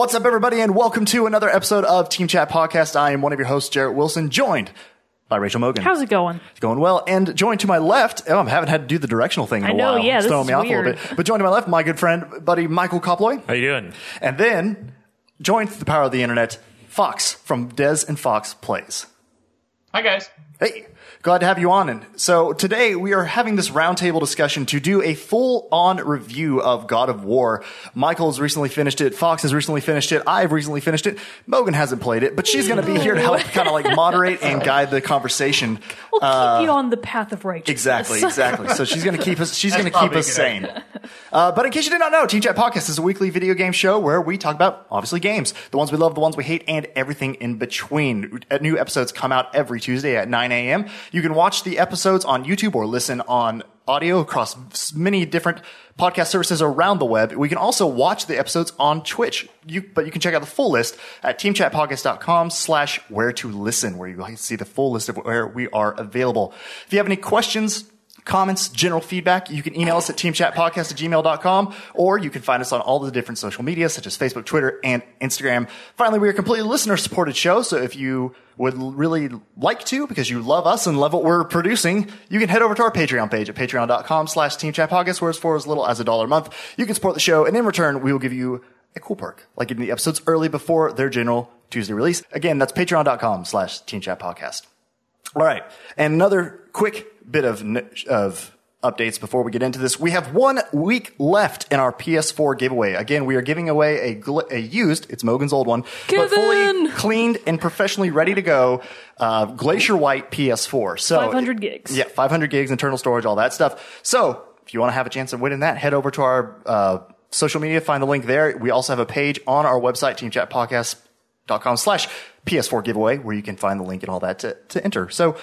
What's up, everybody, and welcome to another episode of Team Chat Podcast. I am one of your hosts, Jarrett Wilson, joined by Rachel Mogan. How's it going? It's going well. And joined to my left, oh, I haven't had to do the directional thing in I a know, while. yeah, It's this throwing is me off a weird. little bit. But joined to my left, my good friend, buddy Michael Koploy. How you doing? And then joined to the power of the internet, Fox from Dez and Fox Plays. Hi guys. Hey, glad to have you on. And so today we are having this roundtable discussion to do a full on review of God of War. Michael's recently finished it. Fox has recently finished it. I've recently finished it. Mogan hasn't played it, but she's going to be here to help kind of like moderate and guide the conversation. We'll keep you on the path of righteousness. Exactly, exactly. So she's going to keep us. She's going to keep us good sane. Uh, but in case you did not know, Team Chat Podcast is a weekly video game show where we talk about obviously games, the ones we love, the ones we hate, and everything in between. Uh, New episodes come out every Tuesday at 9 a.m. You can watch the episodes on YouTube or listen on audio across many different podcast services around the web. We can also watch the episodes on Twitch. You, but you can check out the full list at teamchatpodcast.com slash where to listen, where you can see the full list of where we are available. If you have any questions, comments, general feedback, you can email us at teamchatpodcast at gmail.com, or you can find us on all the different social media, such as Facebook, Twitter, and Instagram. Finally, we are a completely listener supported show, so if you would really like to, because you love us and love what we're producing, you can head over to our Patreon page at patreon.com slash teamchatpodcast, where it's for as little as a dollar a month. You can support the show, and in return, we will give you a cool perk, like getting the episodes early before their general Tuesday release. Again, that's patreon.com slash teamchatpodcast. All right. And another quick bit of, of updates before we get into this. We have one week left in our PS4 giveaway. Again, we are giving away a, gl- a used, it's Mogan's old one, but fully cleaned and professionally ready to go, uh, Glacier White PS4. So 500 gigs. Yeah, 500 gigs, internal storage, all that stuff. So if you want to have a chance of winning that, head over to our, uh, social media, find the link there. We also have a page on our website, teamchatpodcast.com slash PS4 giveaway, where you can find the link and all that to, to enter. So,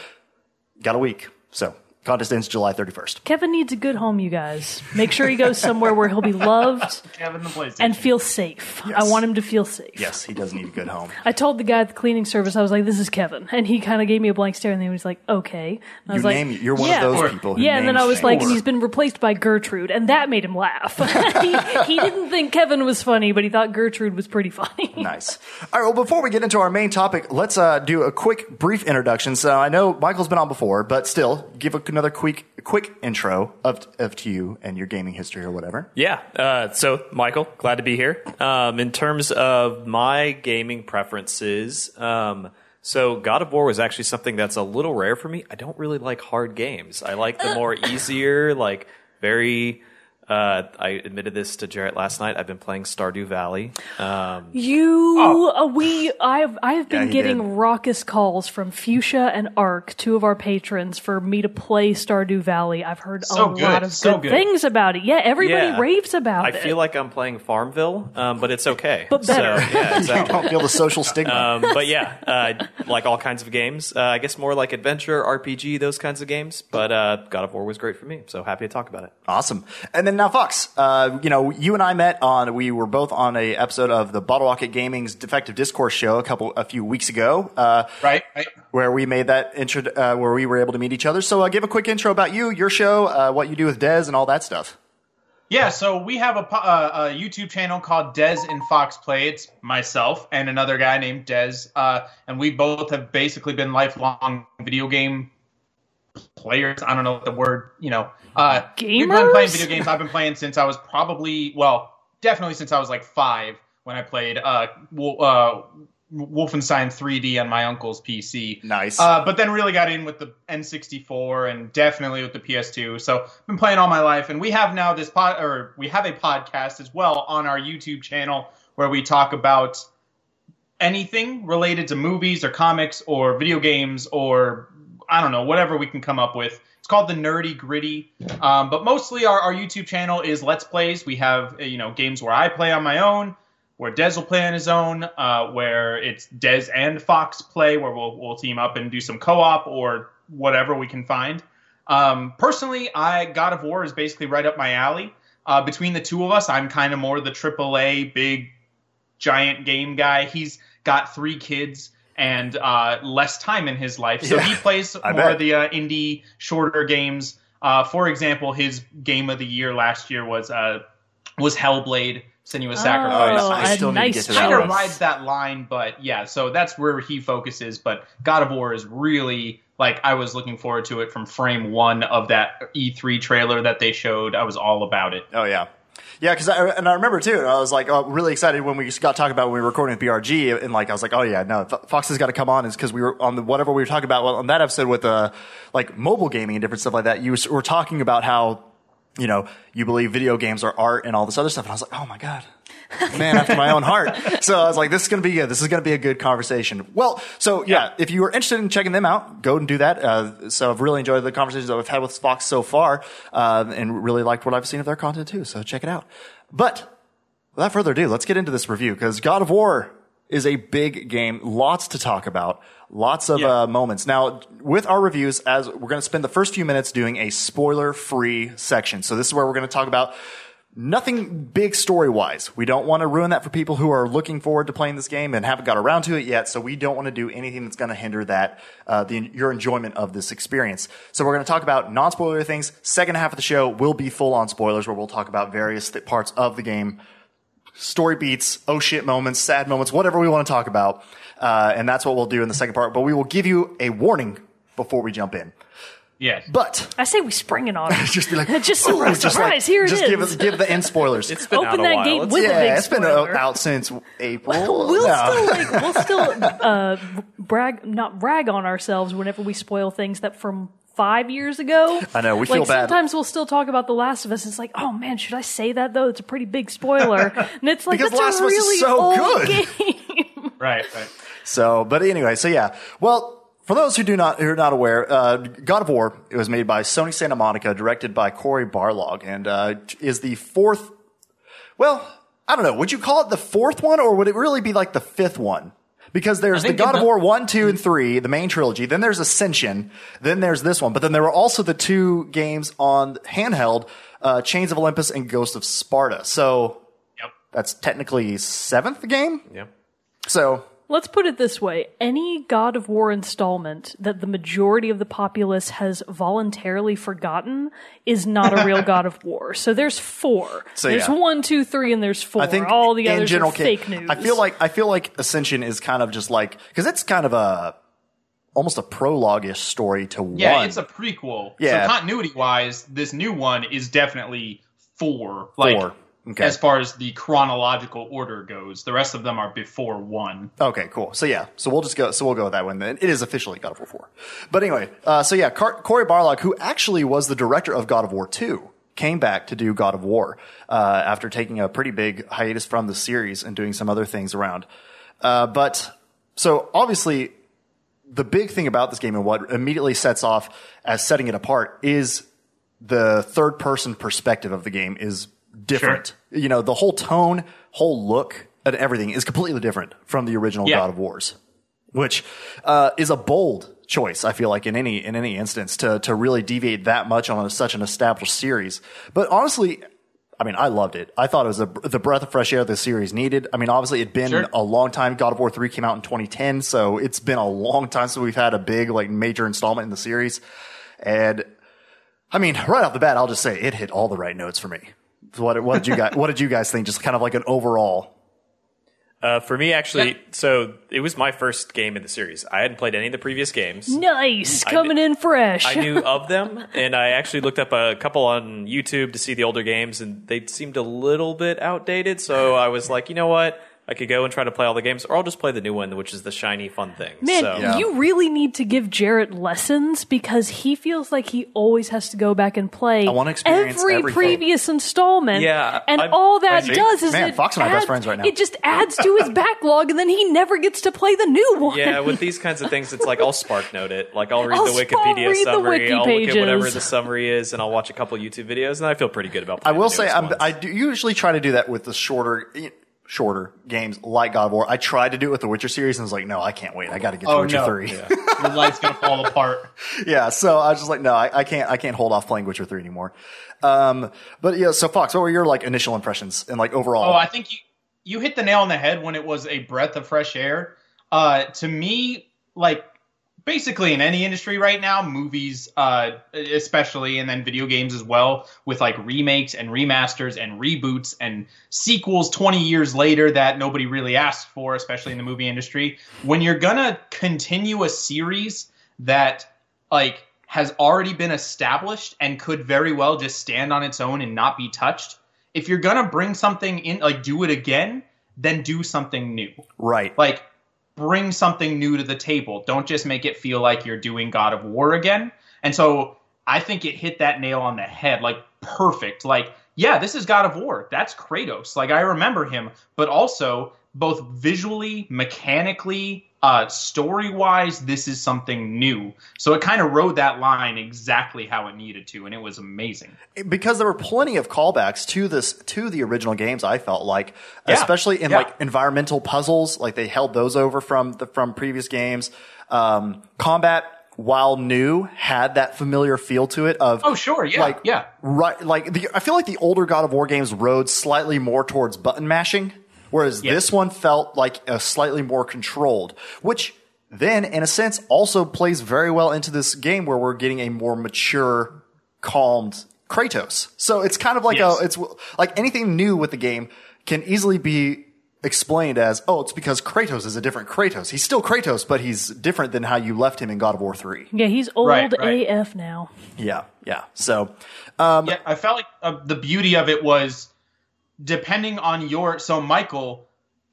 got a week. So, contest ends July 31st. Kevin needs a good home, you guys. Make sure he goes somewhere where he'll be loved Kevin the PlayStation. and feel safe. I want him to feel safe. Yes, he does need a good home. I told the guy at the cleaning service, I was like, "This is Kevin," and he kind of gave me a blank stare, and then he was like, "Okay." And I was You like, name, you're one yeah. of those people who yeah, and then I was things. like, and he's been replaced by Gertrude, and that made him laugh. he, he didn't think Kevin was funny, but he thought Gertrude was pretty funny. Nice. All right. Well, before we get into our main topic, let's uh, do a quick, brief introduction. So I know Michael's been on before, but still, give a, another quick, quick intro of, of to you and your gaming history or whatever. Yeah. Uh, so, Michael, glad to be here. Um, in terms of my gaming preferences, um, so God of War was actually something that's a little rare for me. I don't really like hard games. I like the more easier, like very. Uh, I admitted this to Jarrett last night. I've been playing Stardew Valley. Um, You, uh, we, I've, I've been Yeah, getting did. raucous calls from Fuchsia and Ark, two of our patrons, for me to play Stardew Valley. I've heard So a good, lot of so good, good. things about it. Yeah, everybody Yeah. raves about I it. I feel like I'm playing Farmville, um, but it's okay. But better. So, yeah, You don't feel the social stigma. Um, but yeah, uh, like all kinds of games. Uh, I guess more like adventure, RPG, those kinds of games. But uh, God of War was great for me, so happy to talk about it. Awesome. And then now, Fox, uh, you know, you and I met on, we were both on a episode of the Bottle Rocket Gaming's Defective Discourse show a couple, a few weeks ago, uh, right, right. where we made that intro, uh, where we were able to meet each other. So, uh, give a quick intro about you, your show, uh, what you do with Dez and all that stuff. Yeah, so we have a, uh, a YouTube channel called Dez and Fox Play. It's myself and another guy named Dez, uh, and we both have basically been lifelong video game players. I don't know what the word, you know. Uh, We've been playing video games. I've been playing since I was probably, well, definitely since I was like five when I played uh, uh, Wolfenstein 3D on my uncle's PC. Nice. Uh, but then really got in with the N64 and definitely with the PS2. So I've been playing all my life, and we have now this pod, or we have a podcast as well on our YouTube channel where we talk about anything related to movies or comics or video games or I don't know whatever we can come up with. It's called the Nerdy Gritty, um, but mostly our, our YouTube channel is Let's Plays. We have uh, you know games where I play on my own, where Dez will play on his own, uh, where it's Dez and Fox play, where we'll we'll team up and do some co-op or whatever we can find. Um, personally, I God of War is basically right up my alley. Uh, between the two of us, I'm kind of more the AAA big giant game guy. He's got three kids and uh, less time in his life, so Yeah, he plays I more bet. of the uh, indie shorter games. Uh, for example, his game of the year last year was uh, was Hellblade. Senua's Oh, Sacrifice. I still need to nice get to that kind of rides that line, but yeah, so that's where he focuses. But God of War is really like I was looking forward to it from frame one of that E3 trailer that they showed. I was all about it. Oh yeah, yeah. Because I and I remember too. I was like, oh, really excited when we got talking about when we were recording with BRG, and like I was like, oh yeah, no, Fox has got to come on, is because we were on the whatever we were talking about well, on that episode with uh like mobile gaming and different stuff like that. You were talking about how you know you believe video games are art and all this other stuff, and I was like, oh my god. Man after my own heart. So I was like, this is going to be good. This is going to be a good conversation. Well, so yeah, if you are interested in checking them out, go and do that. Uh, so I've really enjoyed the conversations that I've had with Fox so far, uh, and really liked what I've seen of their content too. So check it out. But without further ado, let's get into this review because God of War is a big game. Lots to talk about. Lots of Yeah. uh, moments. Now, with our reviews, as we're going to spend the first few minutes doing a spoiler-free section. So this is where we're going to talk about nothing big story-wise. We don't want to ruin that for people who are looking forward to playing this game and haven't got around to it yet. So we don't want to do anything that's going to hinder that uh, the, your enjoyment of this experience. So we're going to talk about non-spoiler things. Second half of the show will be full-on spoilers, where we'll talk about various th- parts of the game story beats, oh shit moments, sad moments, whatever we want to talk about. Uh, and that's what we'll do in the second part. But we will give you a warning before we jump in. Yes. But I say we spring it on him. just be like, Just surprise, just surprise, here it just is. give give the end spoilers. It's been Open out a that while. gate It's- with a yeah, big it's been spoiler. out since April. We'll No. still like we'll still uh, brag not brag on ourselves whenever we spoil things that from five years ago. I know, we like feel bad. Sometimes we'll still talk about The Last of Us. And It's like, oh man, should I say that though? It's a pretty big spoiler, and it's like Because that's Last a of Us is really so old good. game. Right. Right. So, but anyway, so yeah. Well, for those who do not who are not aware, uh, God of War it was made by Sony Santa Monica, directed by Cory Barlog, and uh, is the fourth. Well, I don't know. Would you call it the fourth one, or would it really be like the fifth one? Because there's the God of War one, two, and three, the main trilogy. Then there's Ascension. Then there's this one. But then there were also the two games on handheld, uh, Chains of Olympus and Ghost of Sparta. So Yep. that's technically seventh game. Yeah. So Let's put it this way: any God of War installment that the majority of the populace has voluntarily forgotten is not a real God of War. So there's four. So, there's yeah. one, two, three, and there's four. I think all the in others general are ca- fake news. I feel like I feel like Ascension is kind of just like because it's kind of a almost a prologue-ish story to Yeah, one. Yeah, it's a prequel. Yeah. So continuity wise, this new one is definitely four. Like Four. Okay. as far as the chronological order goes, the rest of them are before one. Okay, cool. So yeah, so we'll just go. So we'll go with that one. Then it is officially God of War four. But anyway, uh, so yeah, Car- Cory Barlog, who actually was the director of God of War two, came back to do God of War uh, after taking a pretty big hiatus from the series and doing some other things around. Uh, but so obviously, the big thing about this game and what immediately sets off as setting it apart is the third person perspective of the game is different. You know, the whole tone, whole look, and everything is completely different from the original Yeah. God of Wars, which uh, is a bold choice. I feel like in any in any instance to to really deviate that much on a, such an established series. But honestly. I mean, I loved it. I thought it was a, the breath of fresh air the series needed. I mean, obviously, it'd been Sure. a long time. God of War 3 came out in 2010, so it's been a long time since we've had a big, like, major installment in the series. And I mean, right off the bat, I'll just say it hit all the right notes for me. So What, what did you guys, what did you guys think? Just kind of like an overall. Uh, for me, actually, so it was my first game in the series. I hadn't played any of the previous games. nice I coming kn- in fresh. I knew of them, and I actually looked up a couple on YouTube to see the older games, and they seemed a little bit outdated. So I was like, you know what? I could go and try to play all the games, or I'll just play the new one, which is the shiny, fun thing. Man, so, Yeah. you really need to give Jarrett lessons because he feels like he always has to go back and play I wanna experience every everything. previous installment. Yeah, and I'm- all that does is Man, it Fox and I are best adds- friends right now. It just adds to his backlog, and then he never gets to play the new one. Yeah, with these kinds of things, it's like I'll spark note it. Like I'll read I'll the Wikipedia read the summary, wiki I'll look at whatever the summary is, and I'll watch a couple YouTube videos, and I feel pretty good about. I will the say, I'm. I do usually try to do that with the shorter, shorter games like God of War. I tried to do it with the Witcher series and was like, no, I can't wait. I got to get to Oh Witcher no, 3. your life's gonna fall apart. yeah, so I was just like, no, I, I can't, I can't hold off playing Witcher three anymore. Um, but yeah, so Fox, what were your like initial impressions and like overall? Oh, I think you you hit the nail on the head when it was a breath of fresh air. Uh, to me, like basically in any industry right now, movies uh, especially, and then video games as well, with like remakes and remasters and reboots and sequels 20 years later that nobody really asked for, especially in the movie industry. When you're gonna continue a series that like has already been established and could very well just stand on its own and not be touched, if you're gonna bring something in, like do it again, then do something new. Right. Like bring something new to the table. Don't just make it feel like you're doing God of War again. And so I think it hit that nail on the head, like perfect. Like, yeah, this is God of War. That's Kratos. Like I remember him, but also both visually, mechanically, uh, story wise, this is something new. So it kind of rode that line exactly how it needed to, and it was amazing. because there were plenty of callbacks to this to the original games i felt like Yeah. especially in Yeah. like environmental puzzles like they held those over from the from previous games um combat while new had that familiar feel to it of Oh, sure, yeah, like yeah. right like the, i feel like the older god of war games rode slightly more towards button mashing whereas Yes. this one felt like a slightly more controlled which then in a sense also plays very well into this game where we're getting a more mature calmed Kratos. So it's kind of like Yes. a, it's like anything new with the game can easily be explained as, oh, it's because Kratos is a different Kratos. He's still Kratos, but he's different than how you left him in God of War 3. Yeah, he's old Right, right. AF now. Yeah, yeah. So, um, yeah, I felt like uh, the beauty of it was depending on your. So, Michael,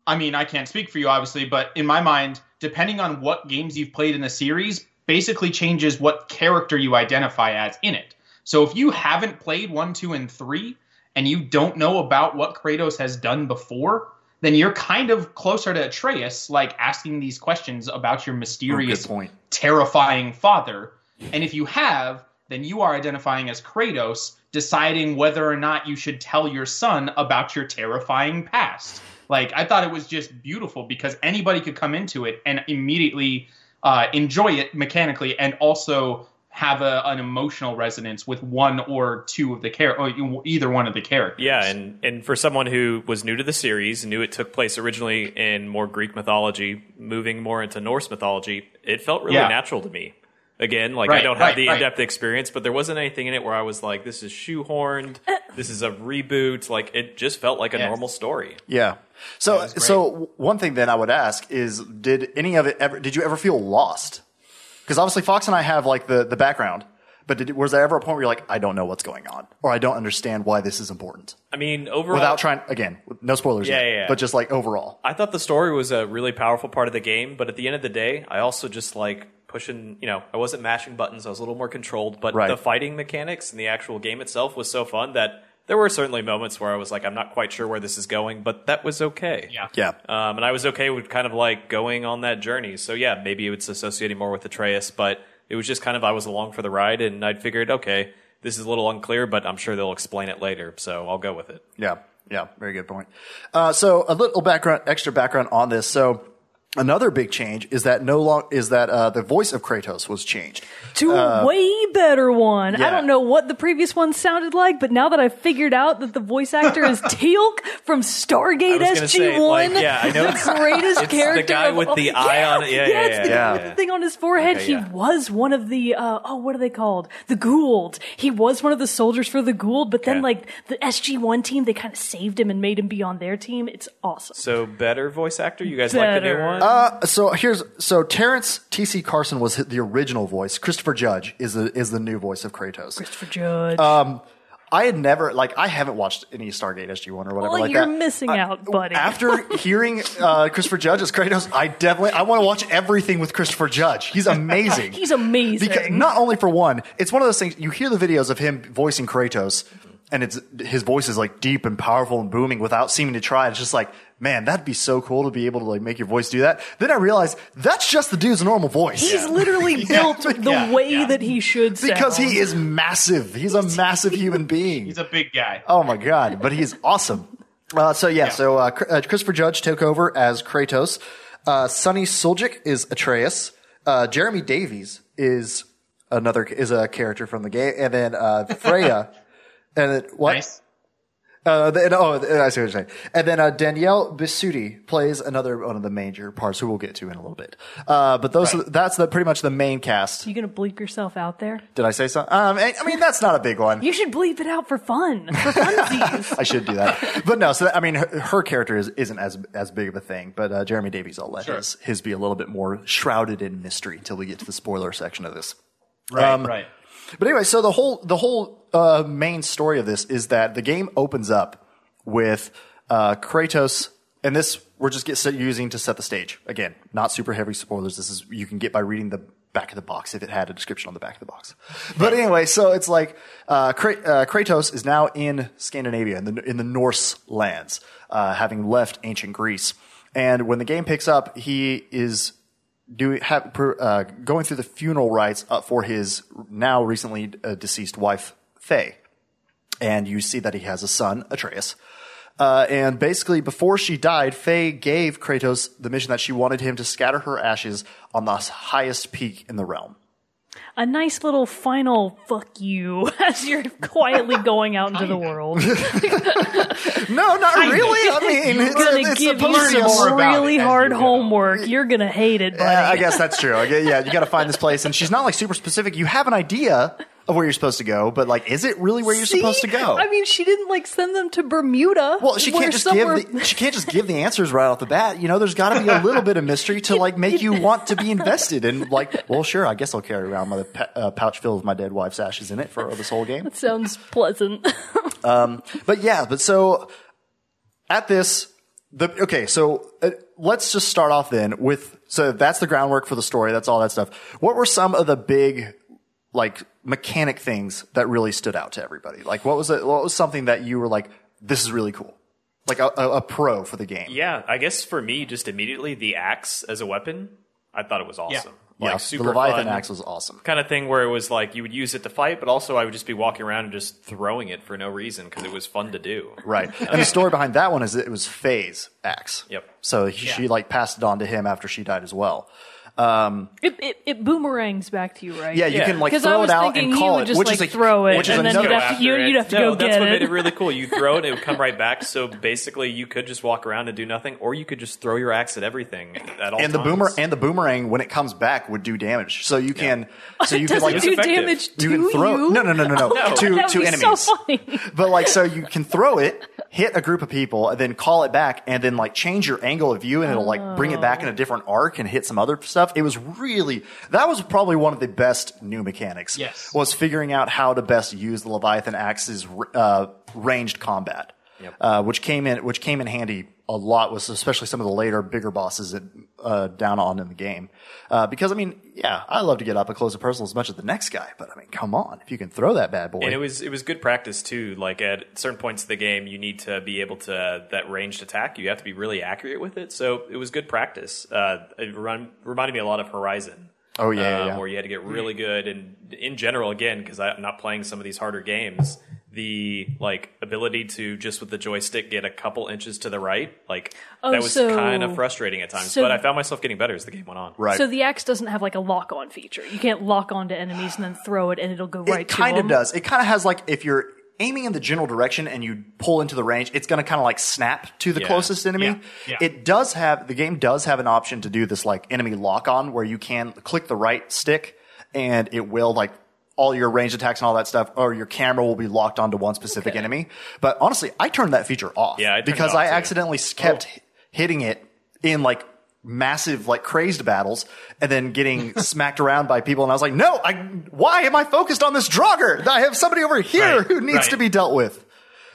I mean, I can't speak for you, obviously, but in my mind, depending on what games you've played in the series, basically changes what character you identify as in it. So, if you haven't played one, two, and three, and you don't know about what Kratos has done before, then you're kind of closer to Atreus, like asking these questions about your oh, mysterious, point. terrifying father. And if you have, then you are identifying as Kratos, deciding whether or not you should tell your son about your terrifying past. Like, I thought it was just beautiful because anybody could come into it and immediately uh, enjoy it mechanically and also have a, an emotional resonance with one or two of the char- or either one of the characters. Yeah, and, and for someone who was new to the series, knew it took place originally in more Greek mythology, moving more into Norse mythology, it felt really Yeah. natural to me. Again, like I don't have right, the right. in-depth experience, but there wasn't anything in it where I was like, "This is shoehorned. this is a reboot." Like it just felt like a Yes. normal story. yeah. So, so one thing then I would ask is, did any of it ever, did you ever feel lost? Because obviously Fox and I have like the, the background, but did, was there ever a point where you're like, I don't know what's going on, or I don't understand why this is important? I mean, overall, Without trying, again, no spoilers Yeah, yet, yeah, yeah. but just like overall. I thought the story was a really powerful part of the game, but at the end of the day, I also just like pushing, you know, I wasn't mashing buttons, I was a little more controlled, but Right. the fighting mechanics and the actual game itself was so fun that there were certainly moments where I was like, I'm not quite sure where this is going, but that was okay. Yeah. Yeah. Um, and I was okay with kind of like going on that journey. So yeah, maybe it's associating more with Atreus, but it was just kind of I was along for the ride and I'd figured, okay, this is a little unclear, but I'm sure they'll explain it later, so I'll go with it. Yeah, yeah, very good point. Uh, so a little background, extra background on this. So another big change is that no long is that uh, the voice of Kratos was changed. to a way better one. yeah. I don't know what the previous one sounded like, but now that I've figured out that the voice actor is Teal'c from Stargate I was gonna SG say, One, like, yeah, I know the it's- greatest it's the character. guy of with all- the eye on it. Yeah, yeah, it's the yeah, guy yeah. with the thing on his forehead. Okay, he yeah. was one of the uh, oh, what are they called? The Goa'uld. He was one of the soldiers for the Goa'uld, but then Okay. like the SG One team, they kind of saved him and made him be on their team. It's awesome. So better voice actor? You guys like the new one? Uh, so here's so Terrence T.C. Carson was the original voice. Christopher Judge is the is the new voice of Kratos. Christopher Judge. Um, I had never like I haven't watched any Stargate SG One or whatever Well, like you're that. missing I- out, buddy. After hearing uh, Christopher Judge as Kratos, I definitely I want to watch everything with Christopher Judge. He's amazing. He's amazing. Because not only for one, it's one of those things you hear the videos of him voicing Kratos, and it's his voice is like deep and powerful and booming without seeming to try. It's just like, man, that'd be so cool to be able to like make your voice do that. Then I realized that's just the dude's normal voice. He's literally built the Yeah, way yeah. that he should sound. because he is massive. He's a massive human being. He's a big guy. Oh my god! But he's awesome. Uh, so yeah, so uh, Cr- uh, Christopher Judge took over as Kratos. Uh, Sunny Suljic is Atreus. Uh, Jeremy Davies is another is a character from the game, and then uh, Freya. and it, what? Nice. Uh, the, oh, I see what you're saying. And then uh, Danielle Bisutti plays another one of the major parts, who we'll get to in a little bit. Uh, but those, that's the, pretty much the main cast. You gonna bleep yourself out there? Did I say something? Um, I, I mean, that's not a big one. You should bleep it out for fun, for funsies. I should do that. But no, so that, I mean, her, her character is, isn't as as big of a thing. But uh, Jeremy Davies, I'll let Sure. his his be a little bit more shrouded in mystery until we get to the spoiler section of this. Right, Um, right. But anyway, so the whole the whole uh, main story of this is that the game opens up with uh, Kratos, and this we're just get, set- using to set the stage. Again, not super heavy spoilers. This is you can get by reading the back of the box if it had a description on the back of the box. But anyway, so it's like uh, uh, Kratos is now in Scandinavia in the in the Norse lands, uh, having left ancient Greece. And when the game picks up, he is doing have, uh, going through the funeral rites uh, for his now recently uh, deceased wife Faye, and you see that he has a son Atreus. Uh, and basically, before she died, Faye gave Kratos the mission that she wanted him to scatter her ashes on the highest peak in the realm. A nice little final fuck you as you're quietly going out into the world. No, not really. I mean, it's, gonna it's give you supposed to be a more some really hard you homework. You're gonna hate it, buddy. Yeah, I guess that's true. I guess, yeah, you got to find this place, and she's not like super specific. You have an idea of where you're supposed to go, but like, is it really where you're See? supposed to go? I mean, she didn't like send them to Bermuda. Well, she can't just somewhere- give the, she can't just give the answers right off the bat. You know, there's got to be a little bit of mystery to like make you want to be invested. And like, well, sure, I guess I'll carry around my uh, pouch filled with my dead wife's ashes in it for this whole game. That Sounds pleasant. Um, but yeah, but so at this, the okay, so uh, let's just start off then with so that's the groundwork for the story. That's all that stuff. What were some of the big like mechanic things that really stood out to everybody? Like, what was it? What was something that you were like, this is really cool, like a, a, a pro for the game? Yeah, I guess for me, just immediately the axe as a weapon, I thought it was awesome. Like yeah, super the Leviathan fun, axe was awesome. kind of thing where it was like you would use it to fight, but also I would just be walking around and just throwing it for no reason because it was fun to do. Right. And the story behind that one is that it was Faye's axe. Yep. So he, she like passed it on to him after she died as well. Um, it, it, it boomerangs back to you, right? yeah, you Yeah. can like Because I throw was it out thinking and he call would it, just which like is a, throw it, which is and then you'd have to, you, After you'd it. have to no, go that's get what it. made it really cool. You throw it, and it would come right back. So basically, you could just walk around and do nothing, or you could just throw your axe at everything at all and the times. boomer and the boomerang when it comes back would do damage. So you can so you can like do effective. damage to you can throw you? no no no no no, to to enemies. so. But like so you can throw it, hit a group of people, and then call it back, and then like change your angle of view, and it'll like bring it back in a different arc and hit some other stuff. It was really that was probably one of the best new mechanics. Yes. was figuring out how to best use the Leviathan axe's uh, ranged combat, uh, which came in which came in handy a lot with especially some of the later bigger bosses that, uh, down on in the game. Uh, because I mean, yeah, I love to get up and close and personal as much as the next guy, but I mean, come on, if you can throw that bad boy. And it was it was good practice too. Like at certain points of the game, you need to be able to that ranged attack. You have to be really accurate with it. So it was good practice. Uh, it run, reminded me a lot of Horizon. Oh, yeah, yeah, um, yeah. where you had to get really good. And in general, again, because I'm not playing some of these harder games, the like ability to just with the joystick get a couple inches to the right, like Oh, that was so- kind of frustrating at times. so- but I found myself getting better as the game went on. right. So the axe doesn't have like a lock on feature. You can't lock onto enemies and then throw it and it'll go right it to kind of does. It kind of has like if you're aiming in the general direction and you pull into the range, it's going to kind of like snap to the Yeah. closest enemy. Yeah. Yeah. It does have the game does have an option to do this like enemy lock on where you can click the right stick and it will like all your range attacks and all that stuff, or your camera will be locked onto one specific Okay. enemy. But honestly, I turned that feature off Yeah, I because off I too. accidentally kept h- hitting it in like massive like crazed battles and then getting smacked around by people and I was like, no, I why am I focused on this Draugr? I have somebody over here Right, who needs right. to be dealt with.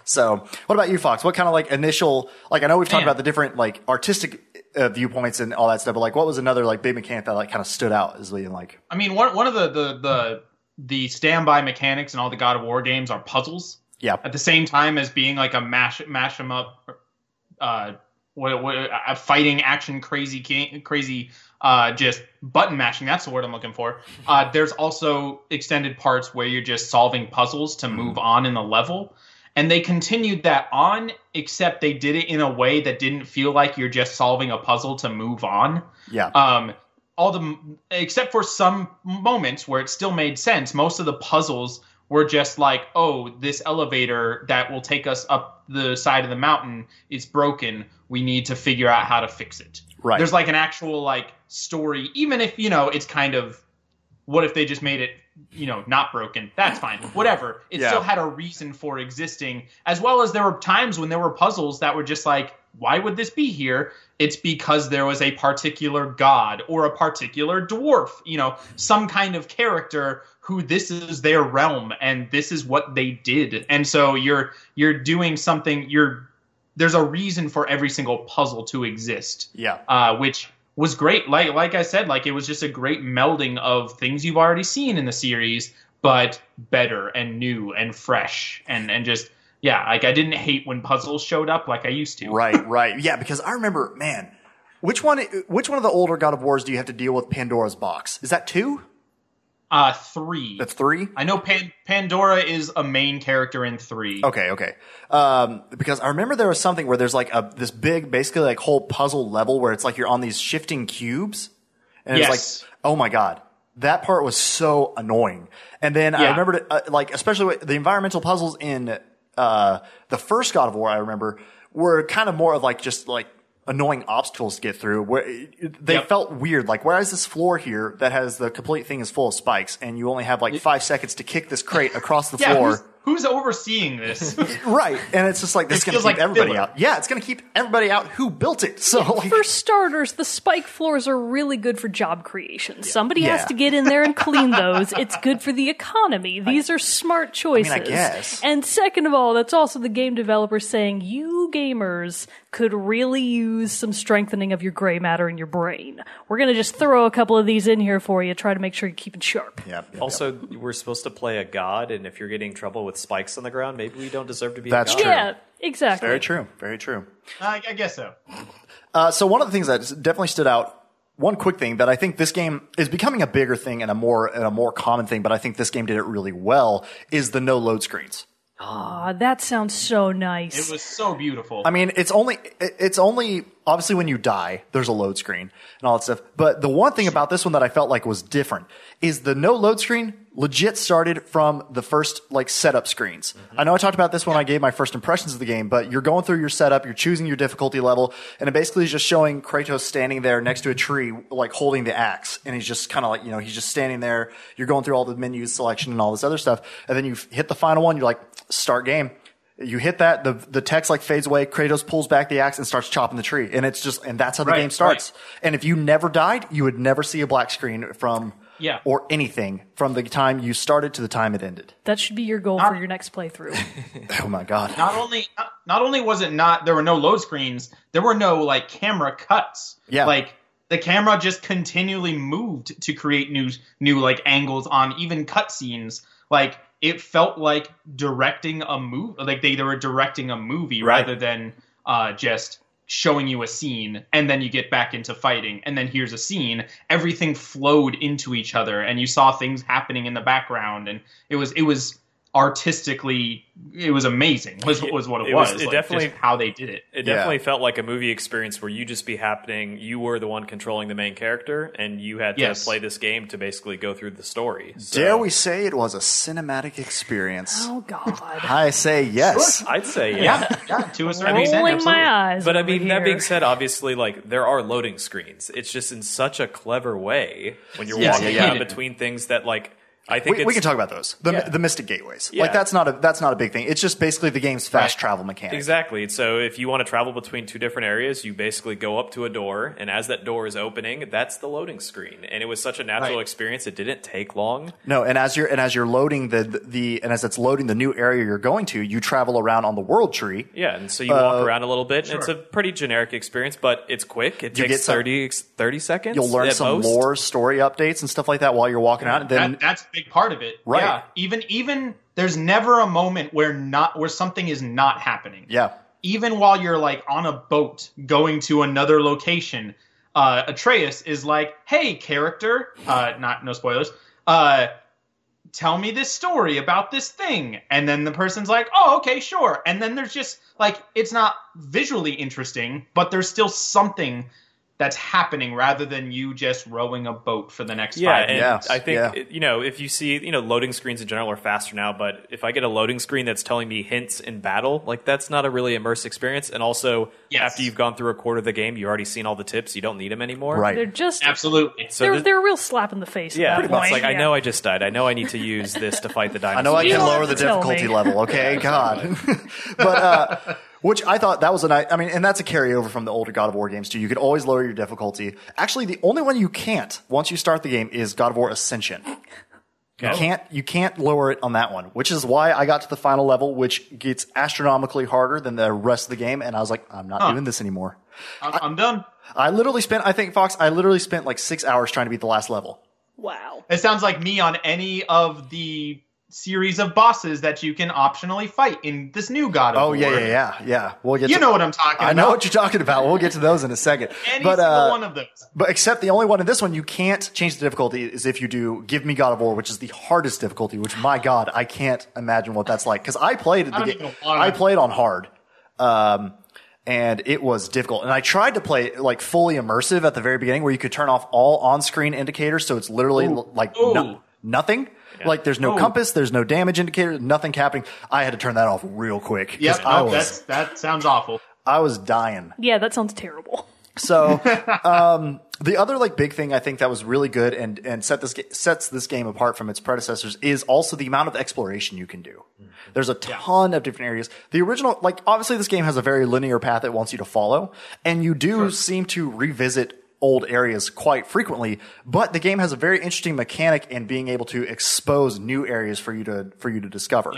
So, what about you, Fox? What kind of like initial like I know we've talked Man. about the different like artistic uh, viewpoints and all that stuff, but like what was another like big mechanic that like kind of stood out as being like I mean, one one of the the the the standby mechanics in all the God of War games are puzzles. yeah, At the same time as being like a mash mash them up, uh, what, what a fighting action crazy crazy uh just button mashing. That's the word I'm looking for. Uh, there's also extended parts where you're just solving puzzles to move on in the level. And they continued that on, except they did it in a way that didn't feel like you're just solving a puzzle to move on yeah, um all the except for some moments where it still made sense most of the puzzles were just like, oh, this elevator that will take us up the side of the mountain is broken. We need to figure out how to fix it. Right. There's like an actual like story, even if you know it's kind of what if they just made it you know not broken that's fine whatever it Yeah. still had a reason for existing as well as there were times when there were puzzles that were just like why would this be here it's because there was a particular god or a particular dwarf you know some kind of character who this is their realm and this is what they did and so you're you're doing something you're there's a reason for every single puzzle to exist Yeah. uh, which was great. Like like I said, like it was just a great melding of things you've already seen in the series, but better and new and fresh and and just yeah. Like I didn't hate when puzzles showed up like I used to. Right, right. Yeah, because I remember, man, which one which one of the older God of Wars do you have to deal with Pandora's box? Is that 2? Uh, three. That's 3? I know Pan- Pandora is a main character in three. Okay, okay. Um, because I remember there was something where there's like a this big, basically like whole puzzle level where it's like you're on these shifting cubes, and Yes. it's like, oh my god, that part was so annoying. And then I Yeah. remember, uh, like especially with the environmental puzzles in uh, the first God of War, I remember were kind of more of like just like annoying obstacles to get through. Where they Yep. felt weird. Like, where is this floor here that has the complete thing is full of spikes, and you only have like five seconds to kick this crate across the Yeah, floor. Who's, who's overseeing this? Right, and it's just like this is It going to feels keep like everybody filler. out. Yeah, it's going to keep everybody out who built it. So like, For starters, the spike floors are really good for job creation. Somebody has to get in there and clean those. It's good for the economy. These are smart choices. guess. And second of all, that's also the game developer saying you gamers could really use some strengthening of your gray matter in your brain. We're going to just throw a couple of these in here for you. Try to make sure you keep it sharp. yeah, yeah, Also, we're supposed to play a god, and if you're getting trouble with spikes on the ground, maybe we don't deserve to be That's a god. true. Yeah, exactly. very true, very true. I, I guess so. Uh, so one of the things that definitely stood out. One quick thing that I think this game is becoming a bigger thing and a more and a more common thing, but I think this game did it really well. Is the no load screens. Aw, that sounds so nice. It was so beautiful. I mean, it's only it's only obviously when you die, there's a load screen and all that stuff. But the one thing about this one that I felt like was different is the no load screen legit started from the first like setup screens. Mm-hmm. I know I talked about this when I gave my first impressions of the game, but you're going through your setup, you're choosing your difficulty level, and it basically is just showing Kratos standing there next to a tree, like holding the axe, and he's just kind of like you know he's just standing there. You're going through all the menu selection and all this other stuff, and then you hit the final one. You're like start game. You hit that, the the text like fades away. Kratos pulls back the axe and starts chopping the tree, and it's just and that's how the Right, game starts. And if you never died, you would never see a black screen from Yeah. or anything from the time you started to the time it ended. that should be your goal for your next playthrough. Oh my god! not only not, not only was it not there were no load screens there were no like camera cuts Yeah. like the camera just continually moved to create new new like angles on even cutscenes like it felt like directing a movie like they, they were directing a movie Right. rather than uh just showing you a scene and then you get back into fighting and then here's a scene. Everything flowed into each other and you saw things happening in the background and it was it was artistically it was amazing was, was what it, It was, was- it like, definitely- just how they did it It Yeah. definitely felt like a movie experience where you just be happening. You were the one controlling the main character, and you had to Yes. play this game to basically go through the story. So Dare we say it was a cinematic experience? oh God. I say yes. I'd say yeah. yeah, yeah to a certain extent absolutely. my eyes. But I over mean, that being said, obviously, like there are loading screens. It's just in such a clever way when you're Yeah, walking yeah, around between things that, like, I think We, it's, we can talk about those. The, Yeah. the Mystic Gateways. Yeah. Like that's not a that's not a big thing. It's just basically the game's fast Right. travel mechanic. Exactly. So if you want to travel between two different areas, you basically go up to a door, and as that door is opening, that's the loading screen. And it was such a natural Right. experience; it didn't take long. No, and as you're and as you're loading the, the the and as it's loading the new area you're going to, you travel around on the world tree. Yeah, and so you Uh, walk around a little bit, and it's a pretty generic experience, but it's quick. It You takes get some- 30, 30 seconds. You'll learn at some most. lore, story updates, and stuff like that while you're walking out. And then that, that's a big part of it Right. yeah even even there's never a moment where not where something is not happening yeah, even while you're like on a boat going to another location, uh, Atreus is like, "Hey, character, uh, not no spoilers. Uh, tell me this story about this thing." And then the person's like, "Oh, okay, sure." And then there's just like it's not visually interesting, but there's still something that's happening rather than you just rowing a boat for the next Yeah, five and Yes, I think yeah. you know if you see you know loading screens in general are faster now, but if I get a loading screen that's telling me hints in battle, like that's not a really immersive experience. And also, Yes. after you've gone through a quarter of the game, you've already seen all the tips. You don't need them anymore. Right. They're just Absolutely. So they're they're a real slap in the face. at yeah, that it's point. like I know I just died. I know I need to use this to fight the dinosaur. I know I can lower the difficulty me. level. Okay, God. but uh, which I thought that was a nice. I mean, and that's a carryover from the older God of War games too. You could always lower your difficulty. Actually, the only one you can't once you start the game is God of War Ascension. You can't you can't lower it on that one, which is why I got to the final level, which gets astronomically harder than the rest of the game, and I was like, I'm not doing this anymore. I'm, I'm done. I literally spent, I think Fox, I literally spent like six hours trying to beat the last level. Wow. It sounds like me on any of the series of bosses that you can optionally fight in this new God of War. Oh War. yeah, yeah, yeah, yeah. We'll get. You to, know what I'm talking about. I about. know what you're talking about. We'll get to those in a second. Any but single uh, one of those. But except the only one in this one you can't change the difficulty is if you do give me God of War, which is the hardest difficulty. Which my God, I can't imagine what that's like because I played the don't ga- even wanna. I played on hard, um, and it was difficult. And I tried to play like fully immersive at the very beginning, where you could turn off all on-screen indicators, so it's literally l- like Ooh. no- nothing. Like there's no Ooh. compass, there's no damage indicator, nothing happening. I had to turn that off real quick. Yep, I was that sounds awful. I was dying. Yeah, that sounds terrible. So, um, the other like big thing I think that was really good and and set this ga- sets this game apart from its predecessors is also the amount of exploration you can do. There's a ton of different areas. The original, like obviously, this game has a very linear path it wants you to follow, and you do seem to revisit old areas quite frequently. But the game has a very interesting mechanic in being able to expose new areas for you to for you to discover.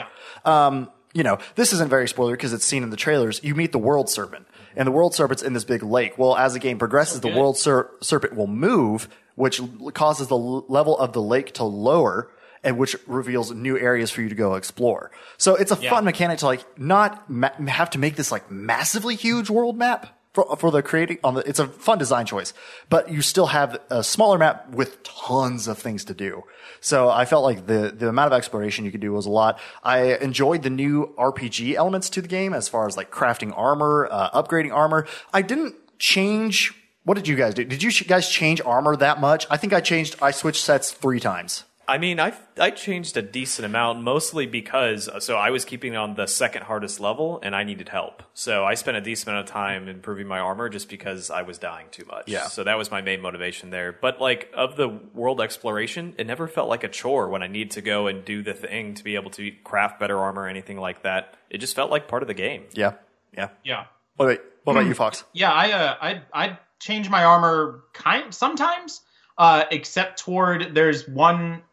Um, you know, this isn't very spoiler because it's seen in the trailers. You meet the world serpent, and the world serpent's in this big lake. Well, as the game progresses, the world ser- serpent will move, which l- causes the l- level of the lake to lower, and which reveals new areas for you to go explore. So it's a fun mechanic to like not ma- have to make this like massively huge world map for, for the creating on the. It's a fun design choice, but you still have a smaller map with tons of things to do. So I felt like the the amount of exploration you could do was a lot. I enjoyed the new RPG elements to the game as far as like crafting armor, uh, upgrading armor. I didn't change. What did you guys do? Did you guys change armor that much? I think I changed. I switched sets three times. I mean, I I changed a decent amount, mostly because so I was keeping on the second hardest level, and I needed help. So I spent a decent amount of time improving my armor just because I was dying too much. Yeah. So that was my main motivation there. But like of the world exploration, it never felt like a chore when I need to go and do the thing to be able to craft better armor or anything like that. It just felt like part of the game. Yeah, yeah. Yeah. What about, what about you, Fox? Yeah, I uh, I I change my armor kind sometimes, uh, except toward there's one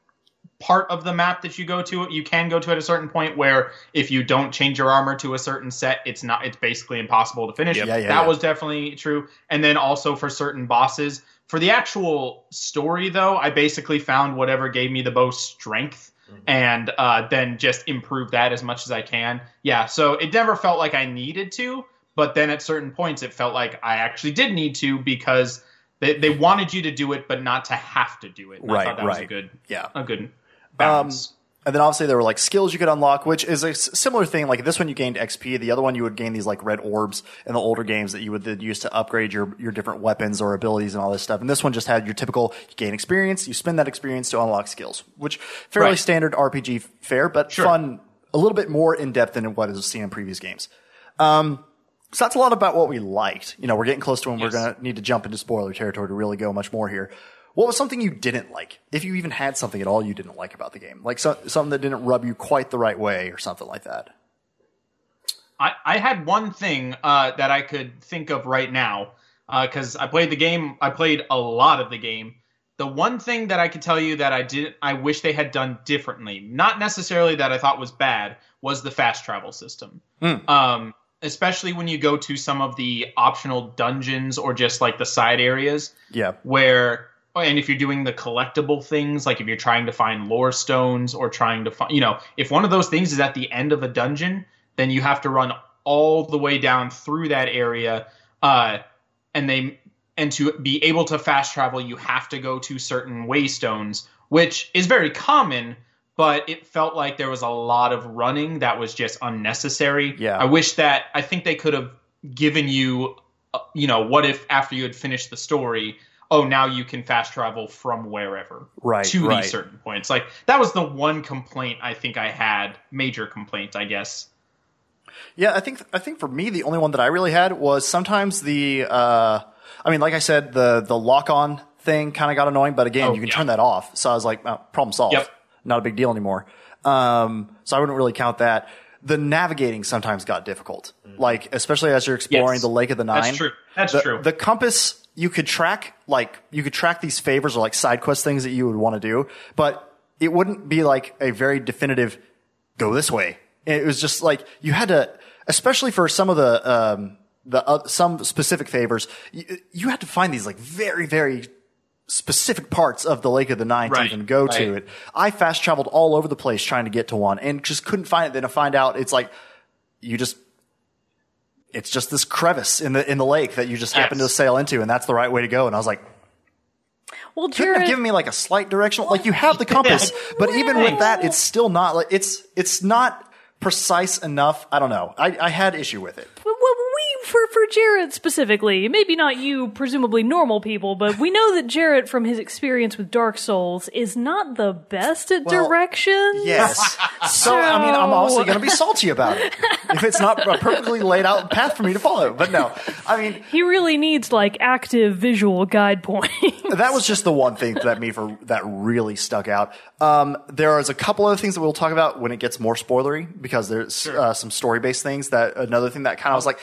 part of the map that you go to you can go to at a certain point where if you don't change your armor to a certain set it's not it's basically impossible to finish Yeah, yeah, that yeah. was definitely true and then also for certain bosses for the actual story though i basically found whatever gave me the most strength and uh, then just improve that as much as i can yeah so it never felt like i needed to but then at certain points it felt like i actually did need to because they, they wanted you to do it but not to have to do it And i Right, thought that was a right. good Yeah. a good Um, and then obviously there were like skills you could unlock, which is a similar thing. Like this one, you gained XP. The other one, you would gain these like red orbs in the older games that you would then use to upgrade your your different weapons or abilities and all this stuff. And this one just had your typical you gain experience, you spend that experience to unlock skills, which fairly Right. standard RPG fare, but Sure. fun, a little bit more in depth than what is seen in previous games. Um, so that's a lot about what we liked. You know, we're getting close to when Yes. we're going to need to jump into spoiler territory to really go much more here. What was something you didn't like? If you even had something at all you didn't like about the game, like so, something that didn't rub you quite the right way, or something like that. I, I had one thing uh, that I could think of right now because I played the game. I played a lot of the game. The one thing that I could tell you that I did, I wish they had done differently, not necessarily that I thought was bad, was the fast travel system. Um, especially when you go to some of the optional dungeons or just like the side areas Yeah, where and if you're doing the collectible things like if you're trying to find lore stones or trying to find you know if one of those things is at the end of a dungeon then you have to run all the way down through that area uh and they and to be able to fast travel you have to go to certain waystones which is very common but it felt like there was a lot of running that was just unnecessary Yeah. i wish that i think they could have given you uh, you know, what if after you had finished the story, oh, now you can fast travel from wherever Right, to right. these certain points. Like that was the one complaint I think I had, major complaint, I guess. Yeah, I think I think for me the only one that I really had was sometimes the uh I mean like I said the the lock on thing kind of got annoying but again Oh, you can yeah. turn that off. So I was like oh, problem solved. Yep. Not a big deal anymore. Um so I wouldn't really count that. The navigating sometimes got difficult. Like especially as you're exploring Yes. the Lake of the Nine. That's true. That's the, true. The compass you could track like you could track these favors or like side quest things that you would want to do, but it wouldn't be like a very definitive go this way. It was just like you had to, especially for some of the um, the uh, some specific favors, you, you had to find these like very very specific parts of the Lake of the Nine to Right, even go to right. it. I fast traveled all over the place trying to get to one and just couldn't find it. Then to find out it's like you just it's just this crevice in the in the lake that you just happen to sail into, and that's the right way to go. And I was like, Well, couldn't have given me like a slight directional. Like you have the compass, but even with that, it's still not like it's it's not precise enough. I don't know. I, I had issue with it. Well, well, we for for Jarrett specifically, maybe not you, presumably normal people, but we know that Jarrett, from his experience with Dark Souls, is not the best at Well, directions. Yes. So I mean, I'm also going to be salty about it if it's not a perfectly laid out path for me to follow. But no, I mean, He really needs like active visual guide points. that was just the one thing that me for that really stuck out. Um, there is a couple other things that we'll talk about when it gets more spoilery because there's uh, some story based things that another thing that kind of was like,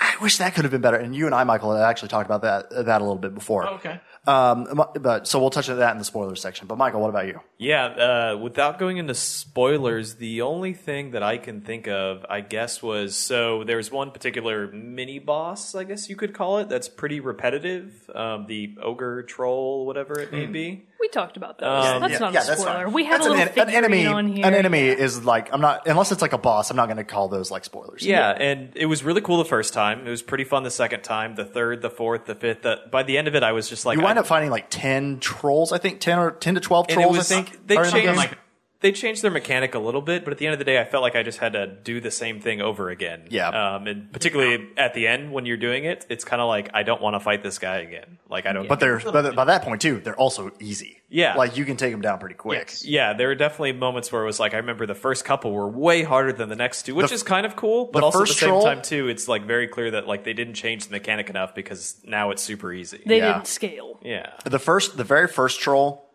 I wish that could have been better. And you and I, Michael, had actually talked about that that a little bit before. Okay. Um, but so we'll touch on that in the spoilers section. But Michael, what about you? Yeah, uh, without going into spoilers, the only thing that I can think of, I guess, was so there's one particular mini boss, I guess you could call it, that's pretty repetitive. Um, the ogre troll, whatever it may be. We talked about those. Um, that's Yeah, not yeah, a that's spoiler. fine. We had That's a little an, an enemy. on here. An enemy is like I'm not unless it's like a boss. I'm not going to call those like spoilers. Yeah, and it was really cool the first time. It was pretty fun the second time, the third, the fourth, the fifth. The, by the end of it, I was just like, You wind I- up finding like ten trolls. I think ten or ten to twelve trolls. was- I think they are the changed like- they changed their mechanic a little bit, but at the end of the day, I felt like I just had to do the same thing over again. Yeah. um, and particularly at the end when you're doing it, it's kind of like I don't want to fight this guy again. Like I don't. But they're but by that point too, they're also easy. Yeah. like you can take them down pretty quick. Yes. yeah, there were definitely moments where it was like I remember the first couple were way harder than the next two, which The- is kind of cool. But the also at the first same troll- time too, it's like very clear that like they didn't change the mechanic enough because now it's super easy. they Yeah. didn't scale. yeah. The first, the very first troll,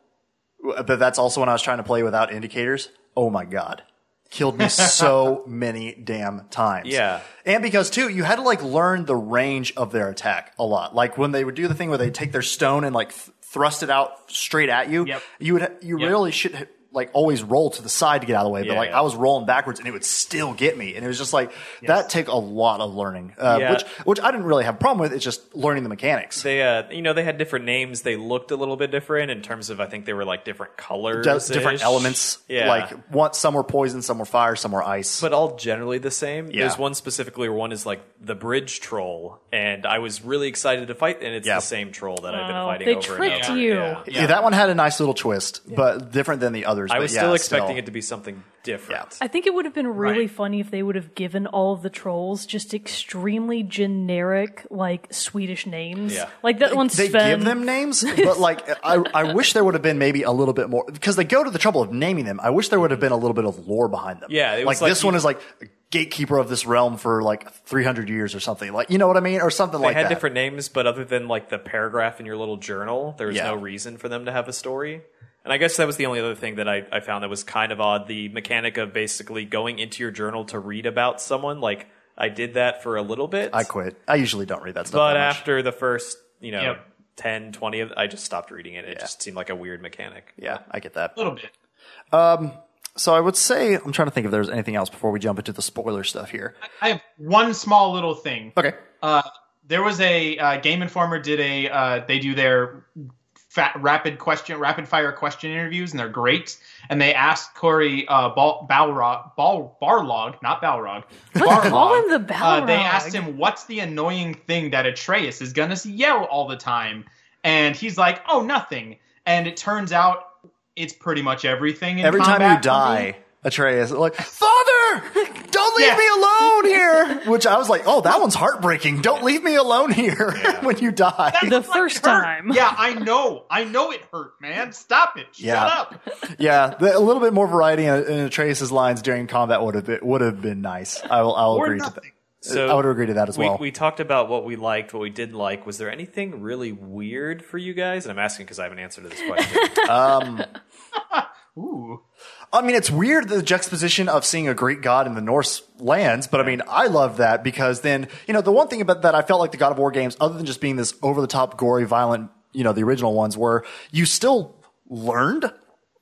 but that's also when I was trying to play without indicators. Oh my god, killed me so many damn times. Yeah. and because too, you had to like learn the range of their attack a lot. Like when they would do the thing where they take their stone and like th- thrust it out straight at you. Yep. You would you Yep. really should like always roll to the side to get out of the way. But Yeah, like yeah. I was rolling backwards and it would still get me, and it was just like that take a lot of learning. Uh, Yeah. which which I didn't really have a problem with. It's just learning the mechanics. They, uh, you know, they had different names. They looked a little bit different in terms of, I think they were like different colors, Does different elements. Yeah, Like one, some were poison, some were fire, some were ice. but all generally the same. Yeah. There's one specifically where one is like the bridge troll, and I was really excited to fight, and it's Yeah. the same troll that I've been fighting they over tricked and over. you. Yeah. yeah. that one had a nice little twist, but different than the others. I but was yeah, still expecting still. it to be something different. I think it would have been really Right. funny if they would have given all of the trolls just extremely generic, like Swedish names. Yeah. Like that one They Sven. give them names, but like I, I wish there would have been maybe a little bit more because they go to the trouble of naming them. I wish there would have been a little bit of lore behind them. Yeah, it like, was like this you- one is like a gatekeeper of this realm for like 300 years or something. Like you know what I mean, or something like They had that. different names, but other than like the paragraph in your little journal, there was Yeah. no reason for them to have a story. And I guess that was the only other thing that I, I found that was kind of odd. The mechanic of basically going into your journal to read about someone. Like, I did that for a little bit. I quit. I usually don't read that stuff. But that much. after the first, you know, Yep. 10, 20 of I just stopped reading it. It just seemed like a weird mechanic. yeah, I get that. A little bit. Um, So I would say I'm trying to think if there's anything else before we jump into the spoiler stuff here. I have one small little thing. Okay. Uh, there was a uh, Game Informer did a uh, they do their fat, rapid question rapid fire question interviews and they're great. And they asked Cory uh, Bal- Balrog, Bal- Barlog, not Balrog, Barlog. call him the Uh, they asked him what's the annoying thing that Atreus is gonna yell all the time, and he's like, "Oh, nothing." And it turns out it's pretty much everything. In Every time you combat me. die, Atreus, like, Father, don't leave Yeah. me alone here which I was like, oh, that one's heartbreaking. Don't leave me alone here when you die. The first hurt. time. Yeah, I know. I know it hurt, man. Stop it. Shut Yeah. up. yeah, the, a little bit more variety in, in Atreus' lines during combat would have been, would have been nice. I will, I'll Or agree to that. So I would agree to that as we, well. we talked about what we liked, what we didn't like. Was there anything really weird for you guys? And I'm asking because I have an answer to this question. Um, Ooh. I mean, it's weird the juxtaposition of seeing a Greek god in the Norse lands, but I mean, I love that because then, you know, the one thing about that I felt like the God of War games, other than just being this over the top, gory, violent, you know, the original ones were, you still learned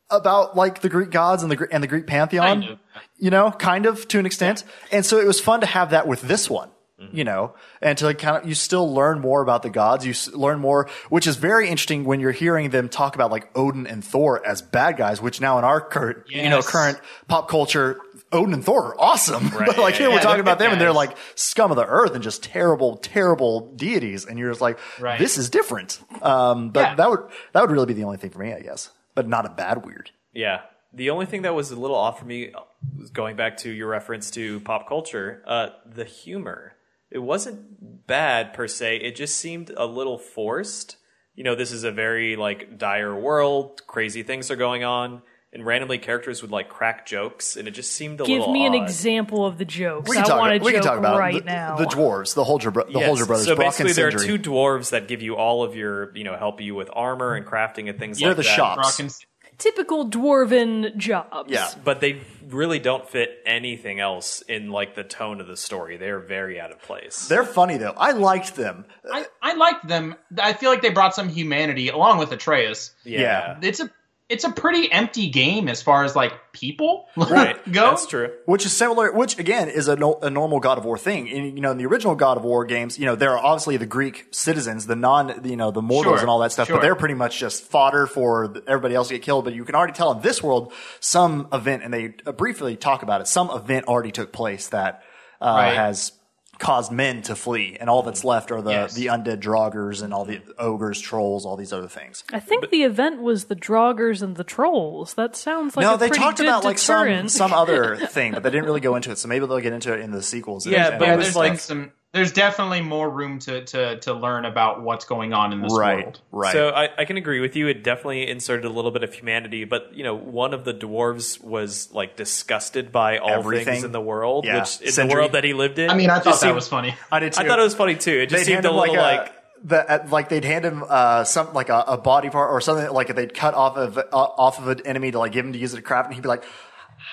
about like the Greek gods and the and the Greek pantheon, you know, kind of to an extent. And so it was fun to have that with this one. You know, and to like kind of, you still learn more about the gods. You s- learn more, which is very interesting when you're hearing them talk about like Odin and Thor as bad guys, which now in our current, you know, current pop culture, Odin and Thor are awesome. but like yeah, here we're yeah, talking about them and they're like scum of the earth and just terrible, terrible deities. And you're just like, Right. this is different. Um, but Yeah. that would, that would really be the only thing for me, I guess, but not a bad weird. Yeah. The only thing that was a little off for me, was going back to your reference to pop culture, uh, the humor. It wasn't bad per se. It just seemed a little forced. You know, this is a very like dire world. Crazy things are going on, and randomly characters would like crack jokes, and it just seemed a Give little. me an example of the jokes. We I can talk, want a we can talk about right the, now. the dwarves, the Huldra, bro- the Yes. Huldra brothers, So Brok basically, and there are two dwarves that give you all of your, you know, help you with armor and crafting and things They're like the that. shop. Rock and Typical dwarven jobs. Yeah. but they really don't fit anything else in like the tone of the story. They are very out of place. They're funny though. I liked them. I, I liked them. I feel like they brought some humanity along with Atreus. Yeah. It's a it's a pretty empty game as far as like people right. go. That's true. Which is similar, which again is a, no, a normal God of War thing. In, you know, in the original God of War games, you know, there are obviously the Greek citizens, the non, you know, the mortals Sure, and all that stuff, sure. but they're pretty much just fodder for everybody else to get killed. But you can already tell in this world, some event, and they uh, briefly talk about it, some event already took place that uh, Right. has caused men to flee, and all that's left are the Yes. the undead draugrs and all the ogres, trolls, all these other things. I think the event was the Draugrs and the Trolls. That sounds like no, a they pretty talked good about like some deterrent. some other thing, but they didn't really go into it. So maybe they'll get into it in the sequels. Yeah, And- but yeah, there's like- like some. There's definitely more room to, to, to learn about what's going on in this right, world. right. So I, I can agree with you. It definitely inserted a little bit of humanity, but you know, one of the dwarves was like disgusted by all Everything. things in the world, Yeah. which in Sindri. the world that he lived in. I mean, I thought that seemed- was funny. I did too. I thought it was funny too. It just they'd seemed hand a him little like like. the, uh, like they'd hand him uh, some like a, a body part or something like they'd cut off of uh, off of an enemy to like give him to use it to craft, and he'd be like.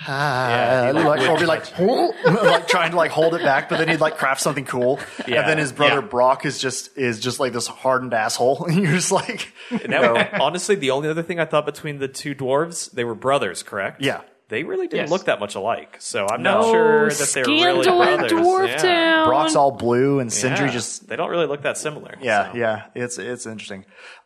Ah, Yeah, he, like, like, or be like, like trying to like hold it back, but then he'd like craft something cool, Yeah. and then his brother Yeah. Brok is just is just like this hardened asshole, and you're just like, And that- honestly, the only other thing I thought between the two dwarves, they were brothers, correct? Yeah. They really didn't Yes. look that much alike, so I'm No. not sure that they're really brothers. Dwarf yeah. Town. Brok's all blue and Sindri Yeah. just they don't really look that similar. Yeah, so. yeah, it's it's interesting.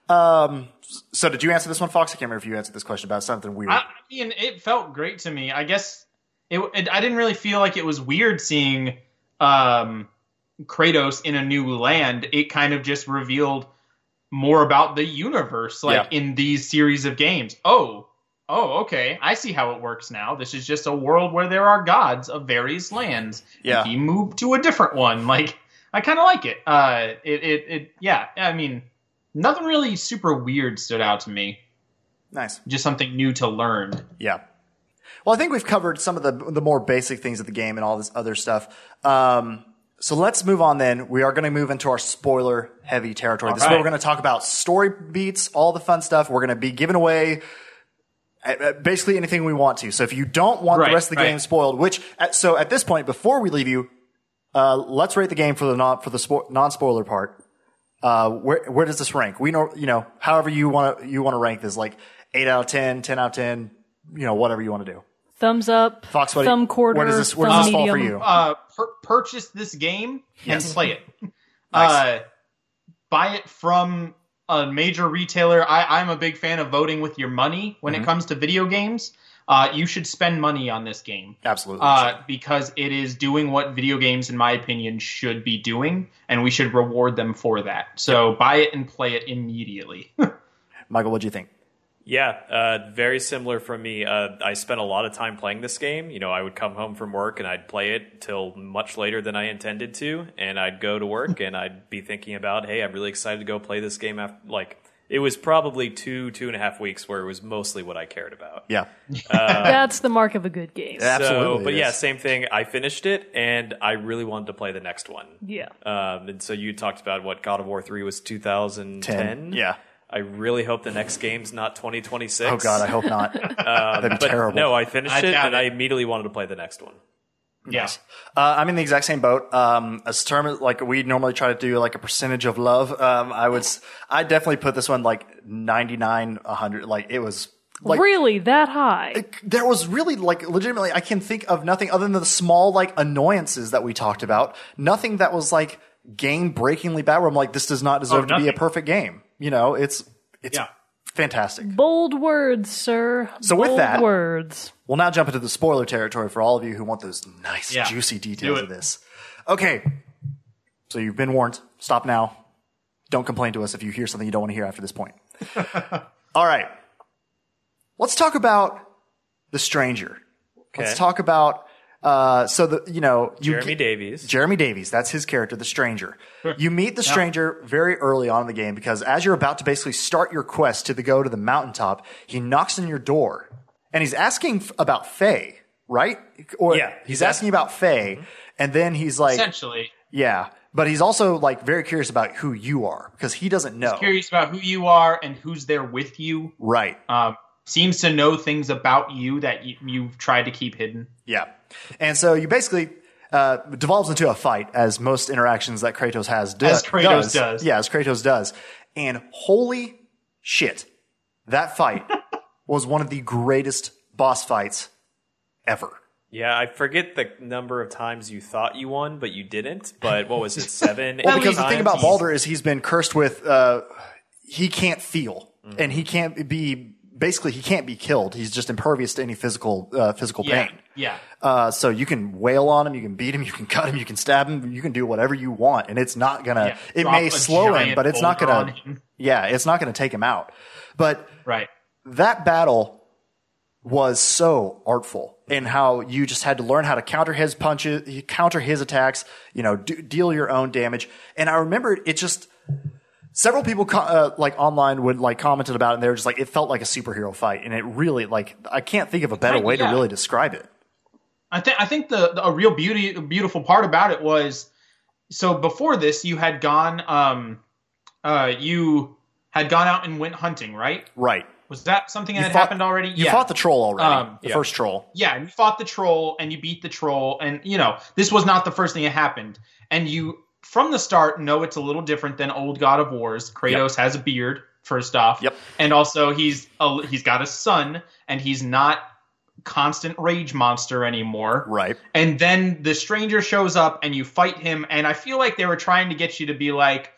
Um, so did you answer this one, Fox? I can't remember if you answered this question about something weird. I, I mean, it felt great to me. I guess it, it. I didn't really feel like it was weird seeing um, Kratos in a new land. It kind of just revealed more about the universe, like Yeah. in these series of games. Oh, oh, okay. I see how it works now. This is just a world where there are gods of various lands. Yeah. he moved to a different one. Like I kind of like it. Uh, it, it, it. Yeah. I mean, nothing really super weird stood out to me. nice. Just something new to learn. Yeah. Well, I think we've covered some of the the more basic things of the game and all this other stuff. Um, so let's move on. Then we are going to move into our spoiler heavy territory. this is where we're going to talk about story beats, all the fun stuff. We're going to be giving away uh, uh, basically anything we want to. So if you don't want Right, the rest of the right. game spoiled, which at, so at this point, before we leave you, uh, let's rate the game for the non for the spo- non spoiler part. Uh, where where does this rank? We know you know however you want to you want to rank this like eight out of 10, 10 out of ten, you know whatever you want to do. Thumbs up, Fox, what do you- thumb quarter, where does this- where does this fall for you? uh, pur- purchase this game Yes. and play it. Nice. Uh, buy it from a major retailer. I, I'm a big fan of voting with your money when Mm-hmm. it comes to video games. Uh, you should spend money on this game. Absolutely. Uh, because it is doing what video games, in my opinion, should be doing, and we should reward them for that. So buy it and play it immediately. Michael, what do you think? Yeah, uh, very similar for me. Uh, I spent a lot of time playing this game. You know, I would come home from work and I'd play it till much later than I intended to, and I'd go to work and I'd be thinking about, hey, I'm really excited to go play this game. After like, it was probably two two and a half weeks where it was mostly what I cared about. Yeah. That's the mark of a good game. Yeah. Absolutely but yeah, same thing. I finished it and I really wanted to play the next one. Yeah. Um, and so you talked about what God of War three was 2010. Yeah. I really hope the next game's not 2026. Oh God, I hope not. That'd be But terrible. no, I finished I it and it. I immediately wanted to play the next one. Yeah. Uh, I'm in the exact same boat. Um, as term like we normally try to do like a percentage of love. Um, I would, I definitely put this one like 99, 100. Like it was like really that high? there was really like legitimately I can think of nothing other than the small like annoyances that we talked about. Nothing that was like game breakingly bad. Where I'm like, this does not deserve to be a perfect game. You know, it's it's Yeah. fantastic. Bold words, sir. So with that- words. We'll now jump into the spoiler territory for all of you who want those nice, Yeah. juicy details it. of this. Okay. So you've been warned. Stop now. Don't complain to us if you hear something you don't want to hear after this point. all right. Let's talk about the stranger. Let's Okay. talk about uh, so the you know you Jeremy Davies. Jeremy Davies, that's his character, the stranger. You meet the stranger very early on in the game because as you're about to basically start your quest to the, go to the mountaintop, he knocks on your door and he's asking about Faye, right? Or Yeah, he's, he's asking about Faye, and then he's like, Essentially, yeah, but he's also like very curious about who you are because he doesn't know, curious about who you are and who's there with you. right? Um, seems to know things about you that you, you've tried to keep hidden. Yeah. And so you basically uh, devolves into a fight, as most interactions that Kratos has do- As Kratos does. Yeah, as Kratos does. And holy shit, that fight was one of the greatest boss fights ever. Yeah, I forget the number of times you thought you won, but you didn't. But what was it, seven? Well, eight because the thing about Baldur is he's been cursed with uh, he can't feel, and he can't be basically he can't be killed. He's just impervious to any physical uh, physical Yeah, pain. yeah. Uh, so you can wail on him, you can beat him, you can cut him, you can stab him, you can do whatever you want, and it's not gonna. Yeah, It may slow him, but it's not gonna. Yeah, it's not gonna take him out. But Right. That battle was so artful in how you just had to learn how to counter his punches, counter his attacks, you know, do, deal your own damage. And I remember it just several people uh, like online would like commented about it and they were just like it felt like a superhero fight and it really like I can't think of a better Right, way to really describe it. I think I think the, the a real beauty beautiful part about it was so before this you had gone um uh you had gone out and went hunting, right? Right. Was that something that You had fought- happened already? You yeah. fought the troll already. Um, the yeah. first troll. yeah, and you fought the troll and you beat the troll and you know, this was not the first thing that happened. And you from the start know it's a little different than old God of Wars. Kratos has a beard first off. Yep. And also he's a, he's got a son and he's not constant rage monster anymore. Right. And then the stranger shows up and you fight him. And I feel like they were trying to get you to be like,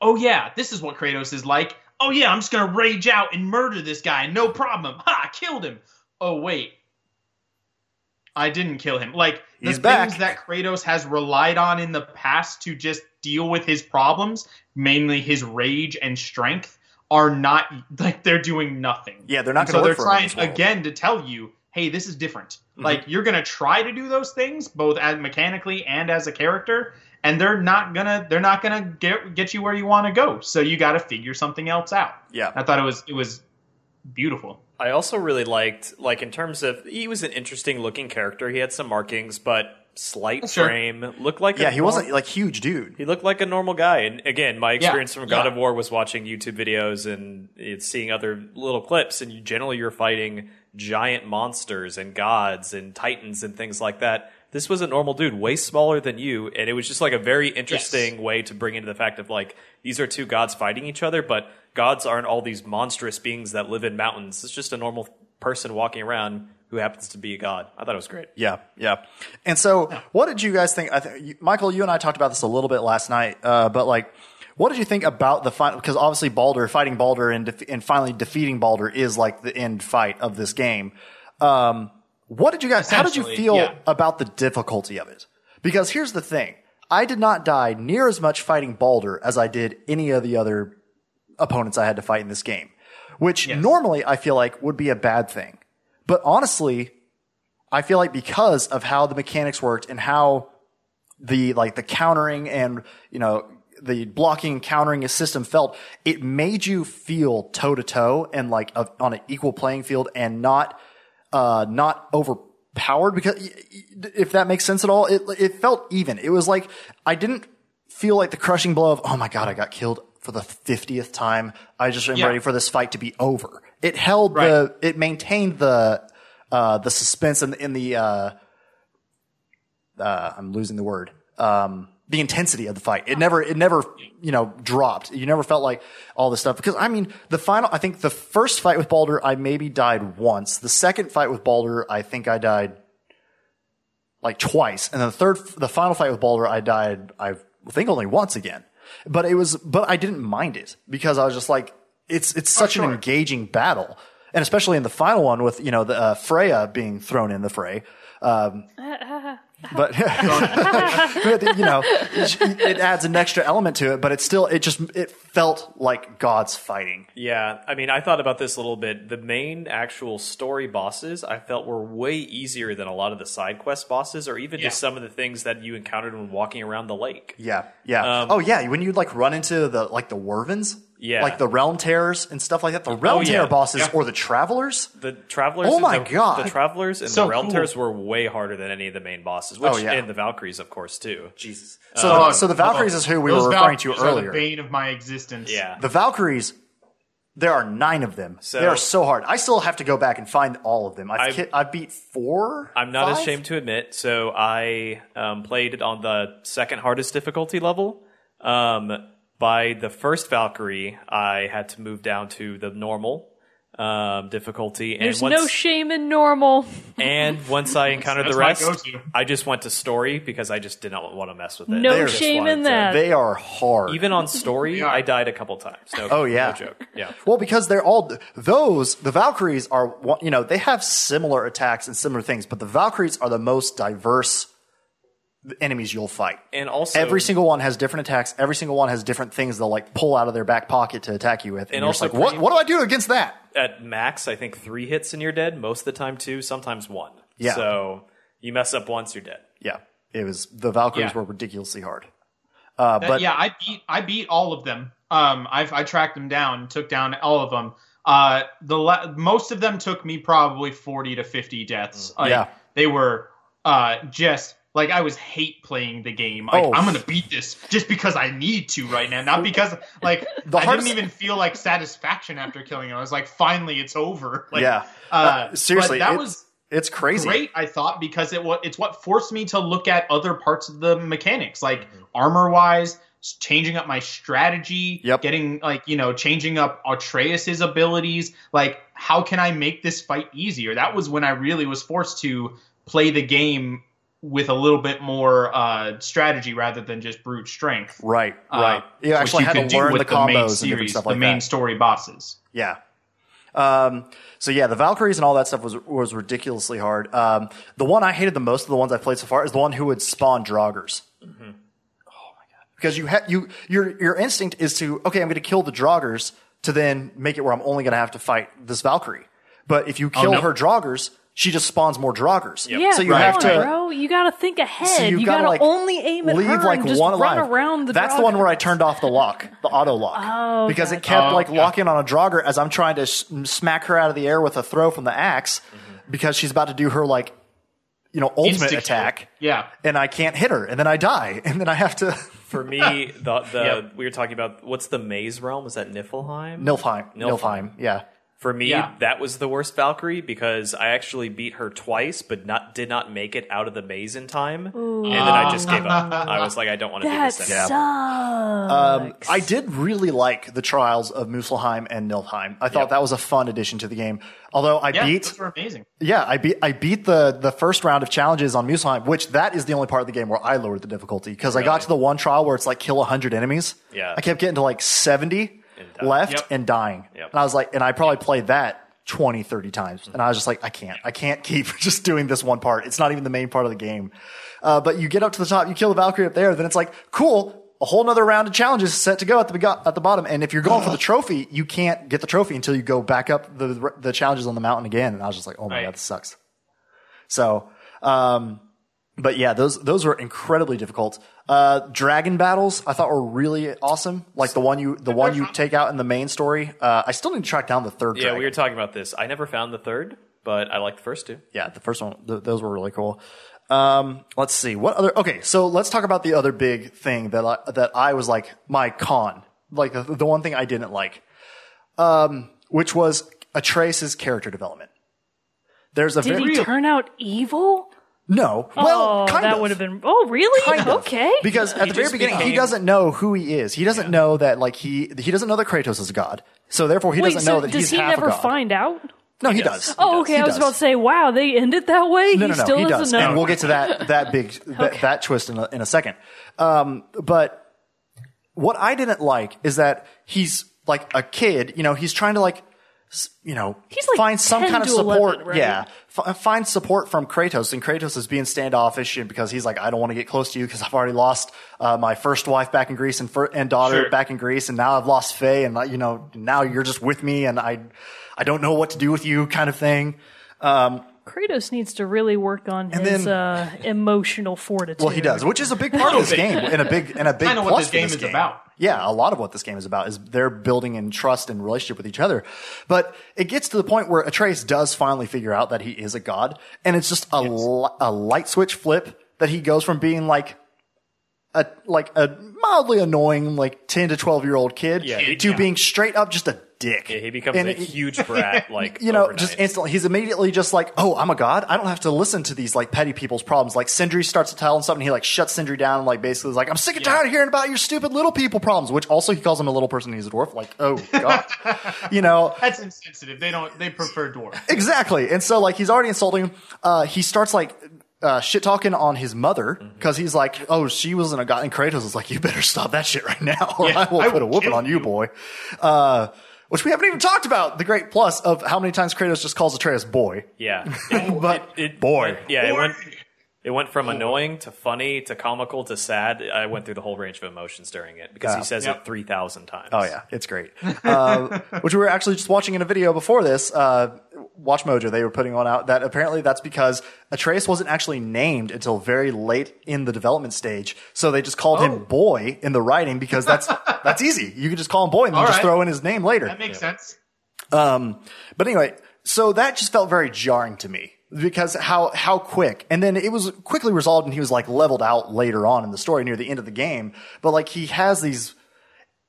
oh, yeah, this is what Kratos is like. Oh, yeah, I'm just going to rage out and murder this guy. No problem. Ha, I killed him. Oh, wait. I didn't kill him. Like, the He's back. things that Kratos has relied on in the past to just deal with his problems, mainly his rage and strength, are not, like, they're doing nothing. Yeah, they're not gonna So they're trying, again, to tell you, hey, this is different. Mm-hmm. Like you're gonna try to do those things both as mechanically and as a character, and they're not gonna they're not gonna get get you where you want to go. So you got to figure something else out. Yeah. I thought it was it was beautiful. I also really liked, like, in terms of, he was an interesting looking character. He had some markings, but slight Sure. frame. Looked like a Yeah, he nor- wasn't like huge dude. He looked like a normal guy. And again, my experience from God yeah. of War was watching YouTube videos and it's seeing other little clips. And generally, you're fighting giant monsters and gods and titans and things like that. This was a normal dude, way smaller than you, and it was just like a very interesting way to bring into the fact of like these are two gods fighting each other, but gods aren't all these monstrous beings that live in mountains. It's just a normal person walking around who happens to be a god. I thought it was great. Yeah, yeah. And so, what did you guys think? I you- Michael, you and I talked about this a little bit last night, uh, but like, what did you think about the final? Because obviously, Baldur fighting Baldur and def- and finally defeating Baldur is like the end fight of this game. Um, what did you guys? How did you feel yeah. about the difficulty of it? Because here's the thing: I did not die near as much fighting Baldur as I did any of the other opponents I had to fight in this game. which Yes. normally I feel like would be a bad thing. But honestly, I feel like because of how the mechanics worked and how the like the countering and you know the blocking and countering system felt, it made you feel toe to toe and like of, on an equal playing field and not uh not overpowered because if that makes sense at all, it it felt even. It was like I didn't feel like the crushing blow of oh my god, I got killed for the fiftieth time. I just am Yeah. ready for this fight to be over. It held Right. the it maintained the uh the suspense and in the uh uh, I'm losing the word. Um, the intensity of the fight. It never, it never, you know, dropped. You never felt like all this stuff because I mean, the final, I think the first fight with Baldur I maybe died once. The second fight with Baldur I think I died like twice. And then the third, the final fight with Baldur I died, I think only once again. But it was, but I didn't mind it because I was just like, it's, it's such an sure. engaging battle. And especially in the final one with, you know, the, uh, Freya being thrown in the fray. Um, but, but, you know, it, it adds an extra element to it, but it's still, it just, it felt like gods fighting. Yeah, I mean, I thought about this a little bit. The main actual story bosses I felt were way easier than a lot of the side quest bosses, or even just some of the things that you encountered when walking around the lake. Yeah, yeah. Um, oh, yeah. When you like run into the like the Wervins, Yeah. like the Realm Terrors and stuff like that. The Realm Oh, yeah. Terror bosses Yeah. or the Travelers. The travelers, Oh my the, God. the travelers and So the realm cool. terrors were way harder than any of the main bosses. Which, Oh, yeah. and the Valkyries, of course, too. Jesus. So, the, so the Valkyries Oh, is who we those were referring to Valkyries are earlier. The bane of my existence. Yeah, The Valkyries, there are nine of them. So- they are so hard. I still have to go back and find all of them. I've, I've- ki- I've beat four. I'm not five? ashamed to admit. So I um, played it on the second hardest difficulty level. Um, by the first Valkyrie, I had to move down to the normal um, difficulty, and There's once no shame in normal. and once I encountered That's the rest, go-to. I just went to story because I just did not want to mess with it. No I just shame wanted in to- that. They are hard. Even on story. I died a couple times. No, Oh, yeah. no joke. Yeah. Well, because they're all those the Valkyries are one- you know they have similar attacks and similar things, but the Valkyries are the most diverse enemies you'll fight. And also, Every single one has different attacks. Every single one has different things they'll like pull out of their back pocket to attack you with. And, And you're just also like, what? What do I do against that? at max, I think three hits and you're dead. Most of the time, two, sometimes one. Yeah. So you mess up once, you're dead. Yeah, it was the Valkyries Yeah. were ridiculously hard. Uh, but yeah, I beat I beat all of them. Um, I've I tracked them down, took down all of them. Uh, the la- most of them took me probably forty to fifty deaths. Like, Yeah. they were uh just like I was hate playing the game. Like Oh. I'm gonna beat this just because I need to right now, not because like The I hardest- didn't even feel like satisfaction after killing him. I was like, finally, it's over. Like, yeah, uh, Uh, seriously, that it's, was it's crazy. great i thought because it wa- it's what forced me to look at other parts of the mechanics like armor wise changing up my strategy Yep. getting like you know changing up atreus's abilities like how can i make this fight easier that was when i really was forced to play the game with a little bit more uh, strategy rather than just brute strength Right, uh, right. You actually had to learn the combos main and different series, stuff the main that. story bosses Yeah. Um, so yeah, the Valkyries and all that stuff was was ridiculously hard. Um, the one I hated the most of the ones I played so far is the one who would spawn Draugrs. Mm-hmm. Oh my god! Because you ha- you your your instinct is to okay, I'm going to kill the Draugrs to then make it where I'm only going to have to fight this Valkyrie. But if you kill no. her Draugrs, she just spawns more Draugrs. Yeah, so you come have to. bro. You gotta think ahead. So you, you've gotta, like, only aim at leave her like and just one run around the. That's the one where I turned off the lock, the auto lock, Oh, because it kept Oh, like yeah. locking on a Draugr as I'm trying to s- smack her out of the air with a throw from the axe, mm-hmm. because she's about to do her like, you know, ultimate Instant kill. attack, yeah and I can't hit her, and then I die, and then I have to For me, the, the Yep. we were talking about what's the maze realm? Is that Niflheim? Nilfheim, Nilfheim. Nilfheim, yeah. For me, Yeah. that was the worst Valkyrie because I actually beat her twice, but not did not make it out of the maze in time, and then I just gave up. I was like, I don't want to do this sucks. anymore. Um, I did really like the Trials of Muspelheim and Nilfheim. I thought Yep. that was a fun addition to the game. Although I yeah beat those were amazing Yeah, I beat I beat the the first round of challenges on Muspelheim, which that is the only part of the game where I lowered the difficulty because I got to the one trial where it's like kill hundred enemies. Yeah. I kept getting to like seventy And left Yep. and dying, Yep. and I was like, and I probably played that 20, 30 times, and I was just like, I can't, I can't keep just doing this one part. It's not even the main part of the game. Uh, but you get up to the top, you kill the Valkyrie up there, then it's like cool. a whole nother round of challenges set to go at the at the bottom. And if you're going for the trophy, you can't get the trophy until you go back up the the challenges on the mountain again. And I was just like, oh my Right. god, this sucks. So, um, but yeah, those those were incredibly difficult. Uh, dragon battles I thought were really awesome. Like the one you the one you take out in the main story. Uh, I still need to track down the third. Yeah, dragon. we were talking about this. I never found the third, but I like the first two. yeah, the first one, th- those were really cool. Um, let's see what other. Okay, so let's talk about the other big thing that I, that I was like my con, like the, the one thing I didn't like, um, which was Atreus' character development. There's a Did very he turn out evil? No, well, oh, kind that of. would have been. Oh, really? Kind of. okay. Because at He the very just beginning, he doesn't know who he is. He doesn't know that like he he doesn't know that Kratos is a god. So therefore, he Wait, doesn't so know that does he's he half never a god. find out? no, he, does. does. Oh, okay. He I was does. about to say, wow, they end it that way. No, he no, no, still he doesn't know. and we'll get to that that big that, that twist in a, in a second. Um, but what I didn't like is that he's like a kid. You know, he's trying to like, s- you know, He's like find some kind of support. 11, right? Yeah, f- find support from Kratos, and Kratos is being standoffish because he's like, I don't want to get close to you because I've already lost uh, my first wife back in Greece and fir- and daughter Sure. back in Greece, and now I've lost Faye, and uh, you know, now you're just with me, and I, I don't know what to do with you, kind of thing. Kratos needs to really work on And his then- uh, emotional fortitude. Well, he does, which is a big part of this game, and a big and a big Kinda what this game this is about. Yeah, a lot of what this game is about is they're building in trust and relationship with each other. But it gets to the point where Atreus does finally figure out that he is a god, and it's just a li- a light switch flip that he goes from being like a like a mildly annoying like ten to twelve year old kid Yeah, to yeah. being straight up just a dick. Yeah, he becomes And a it- huge brat, like you know, overnight. just instantly, he's immediately just like, oh, I'm a god. I don't have to listen to these like petty people's problems. Like Sindri starts to tell him something, he like shuts Sindri down and like basically is like, I'm sick and tired of hearing about your stupid little people problems. Which also he calls him a little person. and He's a dwarf. Like, oh god, you know, That's insensitive. They don't. They prefer dwarf. exactly. And so like he's already insulting him. Uh, he starts like. Uh, shit talking on his mother Mm-hmm. because he's like, oh, she wasn't a god. And Kratos is like, you better stop that shit right now, or Yeah, I will I put a will whooping on you, you. boy. Uh, which we haven't even talked about the great plus of how many times Kratos just calls Atreus boy. yeah, It- But it, it- boy. yeah, it went. It went from annoying to funny to comical to sad. I went through the whole range of emotions during it because Yeah. he says Yep. it three thousand times. Oh yeah, it's great. Uh, which we were actually just watching in a video before this. Uh, Watch Mojo, they were putting one out that apparently that's because Atreus wasn't actually named until very late in the development stage, so they just called Oh. him Boy in the writing because that's that's easy. You can just call him Boy and then All just right. throw in his name later. That makes sense. Um, but anyway, so that just felt very jarring to me because how how quick, and then it was quickly resolved, and he was like leveled out later on in the story near the end of the game. But like he has these,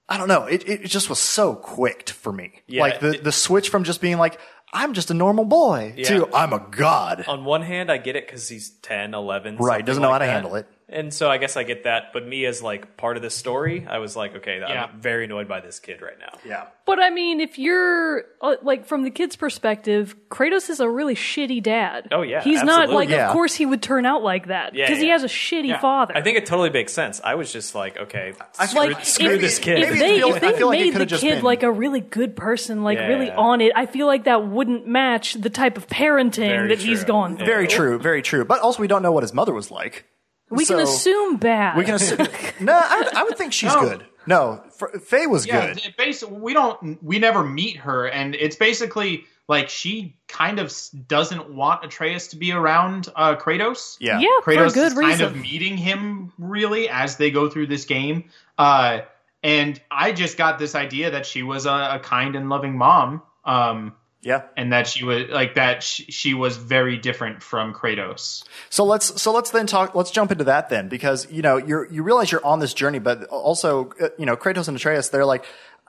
I don't know, it it just was so quick for me. Yeah, like the it- the switch from just being like I'm just a normal boy Yeah. to I'm a god. On one hand, I get it because he's 10, 11. Right, doesn't know like how to that. handle it. And so I guess I get that. But me as like part of this story, I was like, okay, Yeah. I'm very annoyed by this kid right now. Yeah. But I mean, if you're uh, like from the kid's perspective, Kratos is a really shitty dad. Oh, yeah, he's not absolutely. like. Yeah. Of course, he would turn out like that Yeah, because he yeah. has a shitty Yeah. father. I think it totally makes sense. I was just like, okay, screw, like screw if, this kid. If Maybe they, it feel- if I they feel like it made could've the just kid been- like a really good person, like Yeah, really on it, I feel like that wouldn't match the type of parenting Very that he's true. gone through. Very true, very true. But also, we don't know what his mother was like. We can assume bad. We can assume. no, I, would- I would think she's No. good. No, F- Faye was Yeah, good. basically, we don't, we never meet her, and it's basically like she kind of doesn't want Atreus to be around uh, Kratos. Yeah. yeah, for a Kratos good is reason. kind of meeting him really as they go through this game. Uh, and I just got this idea that she was a, a kind and loving mom. Um, Yeah. and that she was like that she, she was very different from Kratos. So let's so let's then talk. Let's jump into that then, because you know you you realize you're on this journey, but also uh, you know Kratos and Atreus, they're like,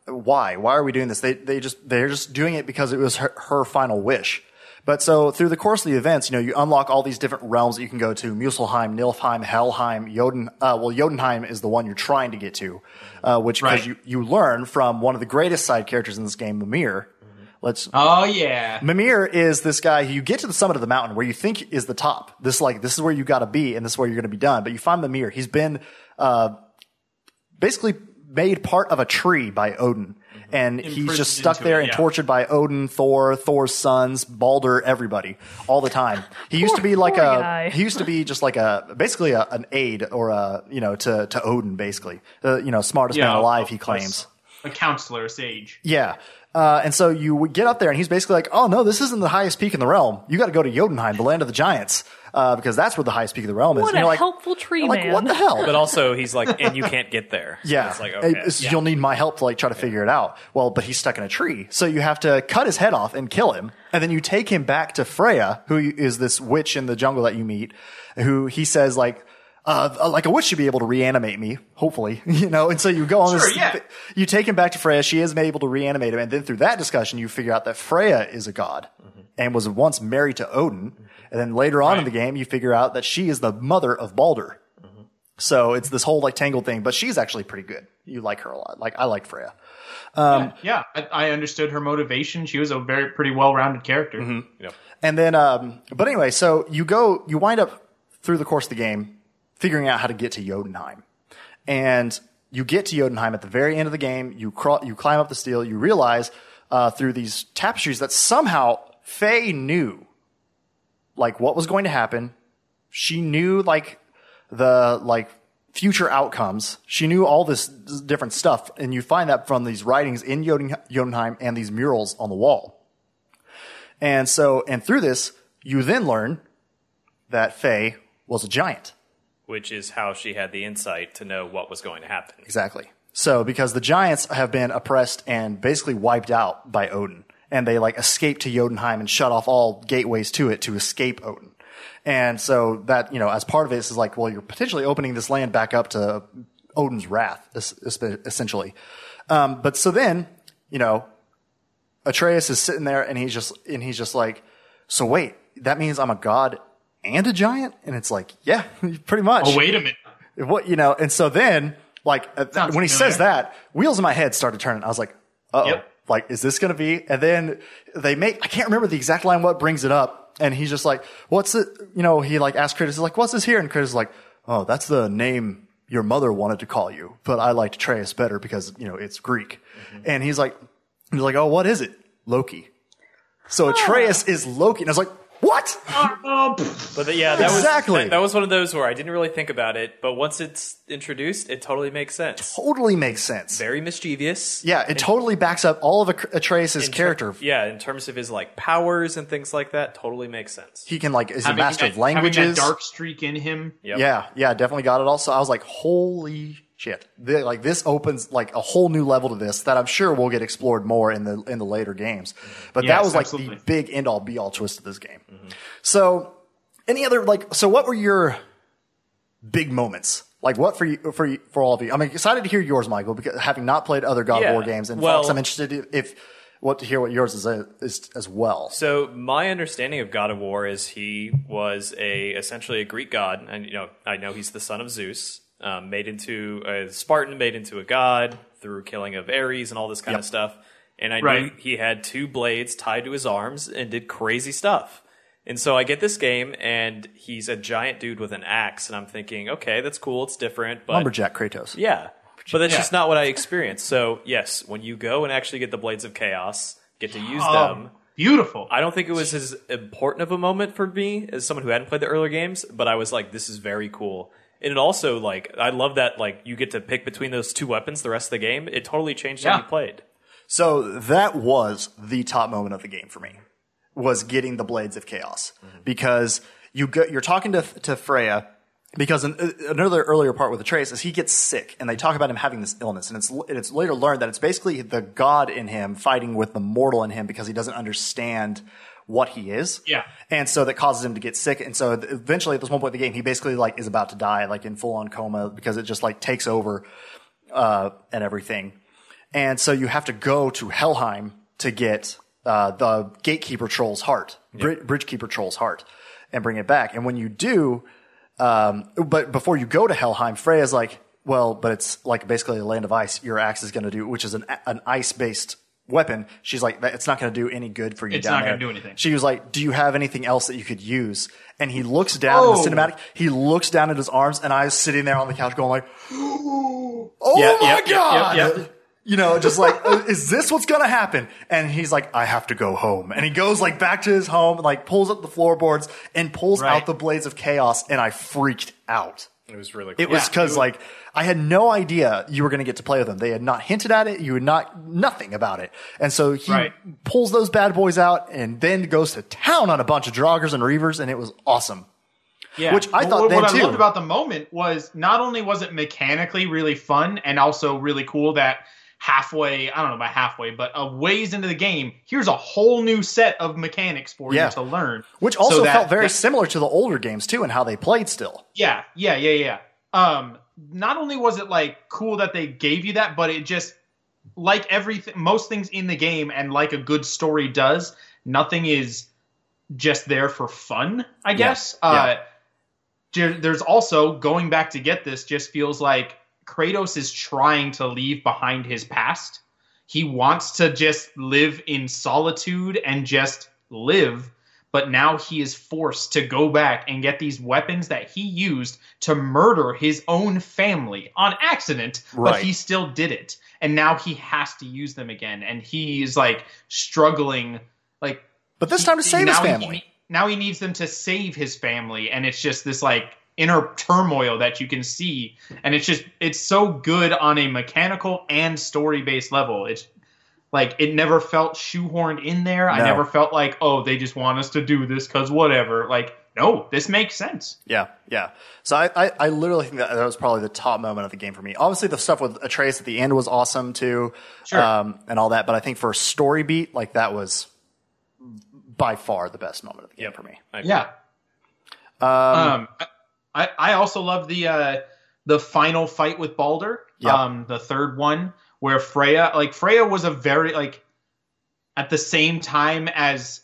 why? Why are we doing this? They they just they're just doing it because it was her, her final wish. But so through the course of the events, you know, you unlock all these different realms that you can go to: Muspelheim, Nilfheim, Helheim, Joden. Uh, well, Jotunheim is the one you're trying to get to, uh, which because Right. you you learn from one of the greatest side characters in this game, Mimir. Let's Oh yeah, Mimir is this guy who you get to the summit of the mountain where you think is the top. This like this is where you got to be, and this is where you're going to be done. But you find Mimir. He's been uh, basically made part of a tree by Odin. And he's just stuck there it, and yeah. tortured by Odin, Thor, Thor's sons, Baldur, everybody, all the time. He used to be like a guy. he used to be just like a basically a, an aide or a you know to to Odin basically. Uh, you know, smartest man alive, he claims. A counselor, a sage. Yeah. Uh, and so you get up there, and he's basically like, "Oh no, this isn't the highest peak in the realm. You got to go to Jotunheim, the land of the giants, uh, because that's where the highest peak of the realm is." What and a you're like, helpful tree like, man. what the hell? But also, he's like, and you can't get there. yeah, It's like, okay. It's- you'll need my help to like try to figure it out. Well, but he's stuck in a tree, so you have to cut his head off and kill him, and then you take him back to Freya, who is this witch in the jungle that you meet, who he says like. Uh, like a witch should be able to reanimate me, hopefully, you know. And so you go on Sure, this. yeah. You take him back to Freya. She is able to reanimate him, and then through that discussion, you figure out that Freya is a god and was once married to Odin. And then later on in the game, you figure out that she is the mother of Balder. So it's this whole like tangled thing, but she's actually pretty good. You like her a lot. Like I like Freya. Um, yeah, I, I understood her motivation. She was a very pretty well-rounded character. Mm-hmm. And then, um, but anyway, so you go, you wind up through the course of the game figuring out how to get to Jotunheim. And you get to Jotunheim at the very end of the game. You crawl, you climb up the steel. You realize uh, through these tapestries that somehow Faye knew like what was going to happen. She knew like the like future outcomes. She knew all this different stuff, and you find that from these writings in Jotunheim and these murals on the wall. And so, and through this, you then learn that Faye was a giant. Which is how she had the insight to know what was going to happen. Exactly. So, because the giants have been oppressed and basically wiped out by Odin, and they like escaped to Jotunheim and shut off all gateways to it to escape Odin. And so that, you know, as part of it is like, well, you're potentially opening this land back up to Odin's wrath, es- es- essentially. Um, but so then, you know, Atreus is sitting there and he's just, and he's just like, so wait, that means I'm a god and a giant? And it's like, yeah, pretty much. Oh, wait a minute. what you know and so then like uh, Sounds when he familiar. says that wheels in my head started turning. I was like uh-oh. Yep. like is this gonna be? And then they make i can't remember the exact line what brings it up. And he's just like what's it you know he like asked Kratos, he's like what's this here? And Kratos is like oh that's the name your mother wanted to call you but i liked Atreus better because you know it's greek. Mm-hmm. and he's like he's like oh what is it? Loki. So Atreus is Loki, and I was like, "What?" Pff. But the- yeah, that Exactly. was that, that was one of those where I didn't really think about it, but once it's introduced, it totally makes sense. Totally makes sense. Very mischievous. Yeah, it totally backs up all of Atreus' ter- character. yeah, in terms of his like powers and things like that, totally makes sense. He can like is a master that- of languages. Having that dark streak in him. Yep. Yeah, yeah, definitely got it Also, I was like, holy shit! The- like this opens like a whole new level to this that I'm sure will get explored more in the in the later games. But that was like absolutely. the big end all be all twist of this game. So any other like so what were your big moments? Like what for you for you, for all of you? I'm excited to hear yours, Michael, because having not played other God Yeah, of War games, and well- Fox, I'm interested if, what to hear what yours is, uh, is as well. So my understanding of God of War is he was a essentially a Greek god, and you know I know he's the son of Zeus, um, made into a Spartan, made into a god through killing of Ares and all this kind of stuff. And I knew he had two blades tied to his arms and did crazy stuff. And so I get this game, and he's a giant dude with an axe, and I'm thinking, okay, that's cool, it's different, but Lumberjack Kratos. yeah. But that's Yeah. just not what I experienced. So, yes, when you go and actually get the Blades of Chaos, get to use Oh, them, beautiful. I don't think it was as important of a moment for me as someone who hadn't played the earlier games, but I was like, this is very cool. And it also, like, I love that, like, you get to pick between those two weapons the rest of the game. It totally changed how you played. So that was the top moment of the game for me, was getting the Blades of Chaos because you go, you're talking to to Freya. Because an, another earlier part with Atreus is he gets sick, and they talk about him having this illness, and it's and it's later learned that it's basically the god in him fighting with the mortal in him because he doesn't understand what he is. Yeah. and so that causes him to get sick, and so eventually at this one point in the game, he basically like is about to die, like in full on coma because it just like takes over uh, and everything. And so you have to go to Helheim to get uh, the gatekeeper troll's heart, Bri- bridgekeeper troll's heart, and bring it back. And when you do, um, but before you go to Helheim, Freya's like, well, but it's like basically a land of ice. Your axe is going to do, which is an an ice based weapon. She's like, "That- it's not going to do any good for you It's down not gonna do anything. She was like, do you have anything else that you could use? And he looks down in Oh. the cinematic. He looks down at his arms, and I was sitting there on the couch going like, "Oh Yeah, my yep, god!" yep. You know, just like, "Uh, is this what's gonna happen? And he's like, I have to go home. And he goes like back to his home, like pulls up the floorboards and pulls Right. out the blades of chaos, and I freaked out. It was really cool. It was because it was- like I had no idea you were going to get to play with them. They had not hinted at it. You had not nothing about it. And so he Right. pulls those bad boys out and then goes to town on a bunch of Draugrs and Reavers, and it was awesome. Yeah. Which I But thought what, then, what too. I loved about the moment was not only was it mechanically really fun and also really cool that halfway, I don't know about halfway, but a ways into the game, here's a whole new set of mechanics for Yeah. you to learn. Which also So that- felt very that- similar to the older games too, and how they played still. Yeah, yeah, yeah, yeah. Um, not only was it like cool that they gave you that, but it just like everything, most things in the game, and like a good story does, nothing is just there for fun. I guess. Yeah. Uh, there- there's also going back to get this. Just feels like Kratos is trying to leave behind his past. He wants to just live in solitude and just live but now he is forced to go back and get these weapons that he used to murder his own family on accident, Right. but he still did it. And now he has to use them again. And he's like struggling, like But this time to save his family. He, now he needs them to save his family, and it's just this like inner turmoil that you can see, and it's just it's so good on a mechanical and story based level. It's like it never felt shoehorned in there. I never felt like oh they just want us to do this because whatever. Like no, this makes sense. Yeah, yeah. So I, I, I literally think that that was probably the top moment of the game for me. Obviously, the stuff with Atreus at the end was awesome too, Sure. um, and all that. But I think for a story beat, like that was by far the best moment of the game for me. I- Yeah. Um, I I also love the uh, the final fight with Baldur. Yeah. Um, the third one where Freya, like Freya, was a very like at the same time as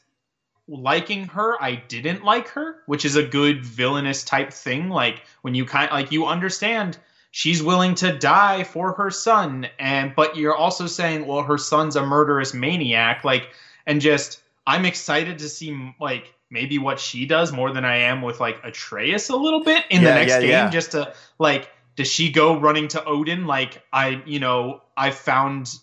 liking her, I didn't like her, which is a good villainous type thing. Like when you kind like you understand she's willing to die for her son, and but you're also saying, well, her son's a murderous maniac, like, and just I'm excited to see like maybe what she does more than I am with like Atreus a little bit in Yeah, the next yeah, game, yeah. just to like. Does she go running to Odin like I, you know, I found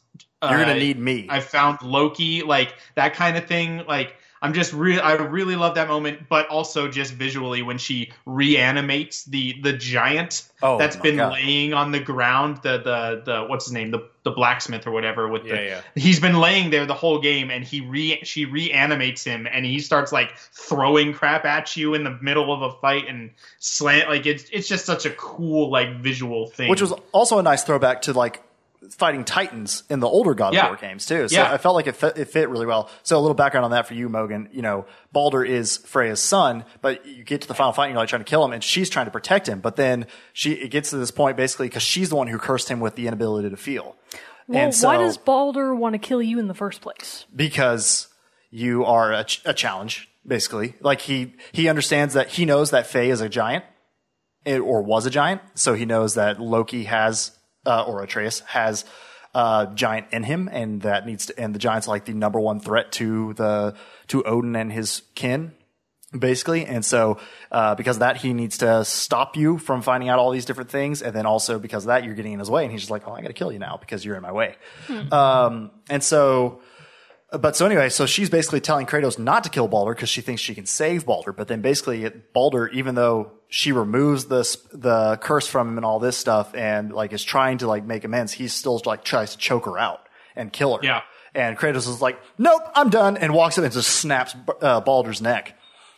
You're uh, gonna need me. I found Loki, like that kind of thing. Like I'm just really, I really love that moment, but also just visually when she reanimates the the giant Oh, that's been God. laying on the ground. The the the what's his name? The the blacksmith or whatever. With Yeah, the yeah. he's been laying there the whole game, and he re she reanimates him, and he starts like throwing crap at you in the middle of a fight and slant. Like it's it's just such a cool like visual thing. which was also a nice throwback to like fighting titans in the older God of Yeah. War games too. So Yeah. I felt like it fit, it fit really well. So a little background on that for you, Mogan. You know, Baldur is Freya's son, but you get to the final fight and you're like trying to kill him, and she's trying to protect him. But then she it gets to this point basically because she's the one who cursed him with the inability to feel. Well, and so, why does Baldur want to kill you in the first place? because you are a, ch- a challenge, basically. Like he he understands that he knows that Faye is a giant, it, or was a giant, so he knows that Loki has uh, or Atreus has a giant in him, and that needs to. And the giant's like the number one threat to the to Odin and his kin. Basically, and so uh, because of that, he needs to stop you from finding out all these different things, and then also because of that, you're getting in his way, and he's just like, "Oh, I got to kill you now because you're in my way." Um, and so but so anyway, so she's basically telling Kratos not to kill Baldur because she thinks she can save Baldur. But then basically, Baldur, even though she removes the the curse from him and all this stuff, and like is trying to like make amends, he still like tries to choke her out and kill her. Yeah. And Kratos is like, "Nope, I'm done," and walks in and just snaps uh, Baldur's neck.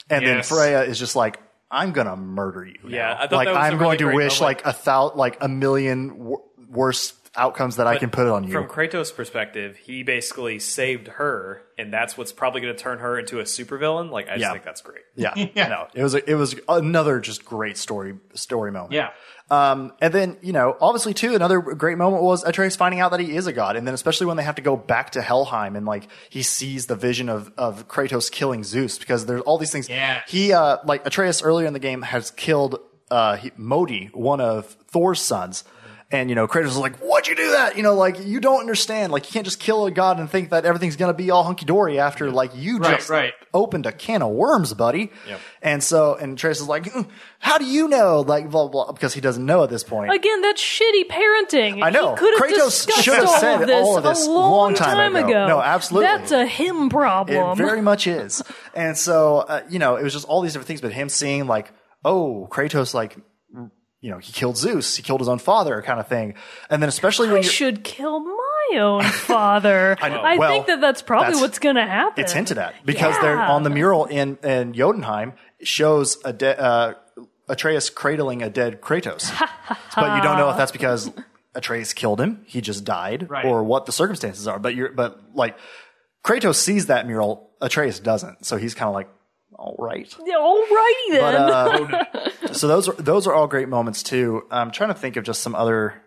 And then Freya is just like, "I'm gonna murder you." Yeah, now. I thought like that was a I'm really going to wish moment. like a thou like a million w- worse outcomes that I can put on you. From Kratos' perspective, he basically saved her, and that's what's probably going to turn her into a supervillain. Like, I just Yeah. think that's great. Yeah, Yeah. no, it was a, it was another just great story story moment. yeah. Um, and then you know, obviously too, another great moment was Atreus finding out that he is a god, and then especially when they have to go back to Helheim and like he sees the vision of of Kratos killing Zeus because there's all these things. Yeah. he uh like Atreus earlier in the game has killed uh he, Modi, one of Thor's sons. And you know, Kratos is like, "Why'd you do that?" You know, like you don't understand. Like you can't just kill a god and think that everything's gonna be all hunky dory after like you Right, just right. opened a can of worms, buddy. Yep. And so, and Trace is like, "Mm, "How do you know?" Like blah blah, blah because he doesn't know at this point. Again, that's shitty parenting. I know. He Kratos should have said this all of this a long, long time ago. No, absolutely. That's a him problem. It very much is. And so, uh, you know, it was just all these different things, but him seeing like, oh, Kratos, like, you know, he killed Zeus, he killed his own father, kind of thing. And then, especially I when you're, should kill my own father. I, know. Well, think that that's probably that's- what's going to happen. it's hinted at because they're on the mural in, in Jotunheim shows a de- uh, Atreus cradling a dead Kratos. but you don't know if that's because Atreus killed him, he just died, Right. or what the circumstances are. But you're, but like, Kratos sees that mural, Atreus doesn't. So he's kind of like, all right. Alrighty then. But uh, so those are those are all great moments too. I'm trying to think of just some other.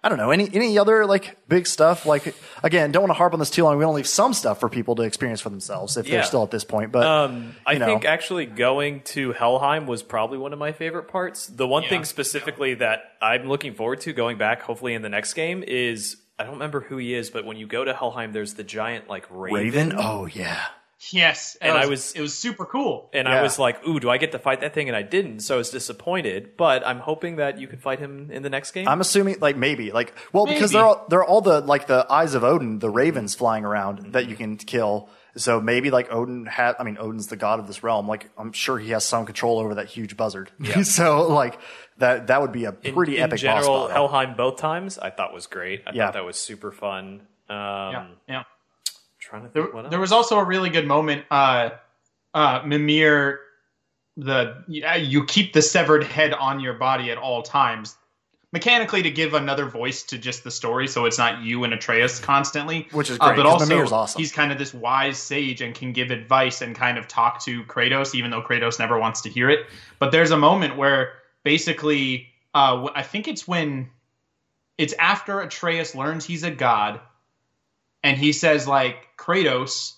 I don't know any any other like big stuff. Like again, don't want to harp on this too long. We want to leave some stuff for people to experience for themselves if Yeah. they're still at this point. But Um, I you know. think actually going to Helheim was probably one of my favorite parts. The one Yeah. thing specifically that I'm looking forward to going back, hopefully in the next game, is I don't remember who he is, but when you go to Helheim, there's the giant like raven, Raven. Oh yeah. Yes, And it I was- it was super cool. and Yeah. I was like, "Ooh, do I get to fight that thing?" And I didn't, so I was disappointed. But I'm hoping that you could fight him in the next game. I'm assuming like maybe like well because they're all there are all the like the eyes of Odin, the ravens flying around that you can kill. So maybe like Odin had I mean Odin's the god of this realm. Like I'm sure he has some control over that huge buzzard. Yeah. so like that that would be a pretty in epic boss general, battle. Helheim both times I thought was great. I Yeah. thought that was super fun. Um, Yeah, yeah. Trying to There, think what there was also a really good moment. Uh, uh, Mimir, the you keep the severed head on your body at all times, mechanically to give another voice to just the story, so it's not you and Atreus constantly. Which is Uh, great, but 'cause also, Mimir's awesome. he's kind of this wise sage and can give advice and kind of talk to Kratos, even though Kratos never wants to hear it. But there's a moment where basically, uh, I think it's when it's after Atreus learns he's a god, and he says like Kratos,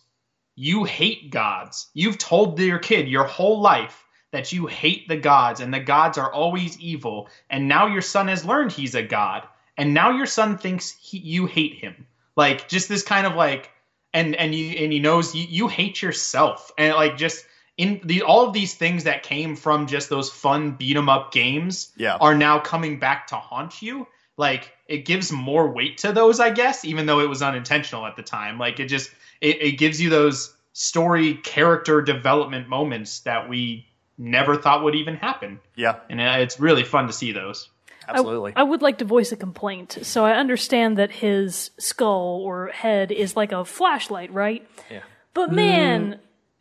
you hate gods. You've told your kid your whole life that you hate the gods and the gods are always evil. And now your son has learned he's a god. And now your son thinks he, you hate him. Like just this kind of like, and, and you, and he knows you, you hate yourself. And like just in the, all of these things that came from just those fun beat 'em up games Yeah. are now coming back to haunt you. Like it gives more weight to those, I guess, even though it was unintentional at the time. Like it just it, it gives you those story character development moments that we never thought would even happen, Yeah, and uh, it's really fun to see those. absolutely. I would like to voice a complaint. So I understand that his skull or head is like a flashlight, right? Yeah. But man,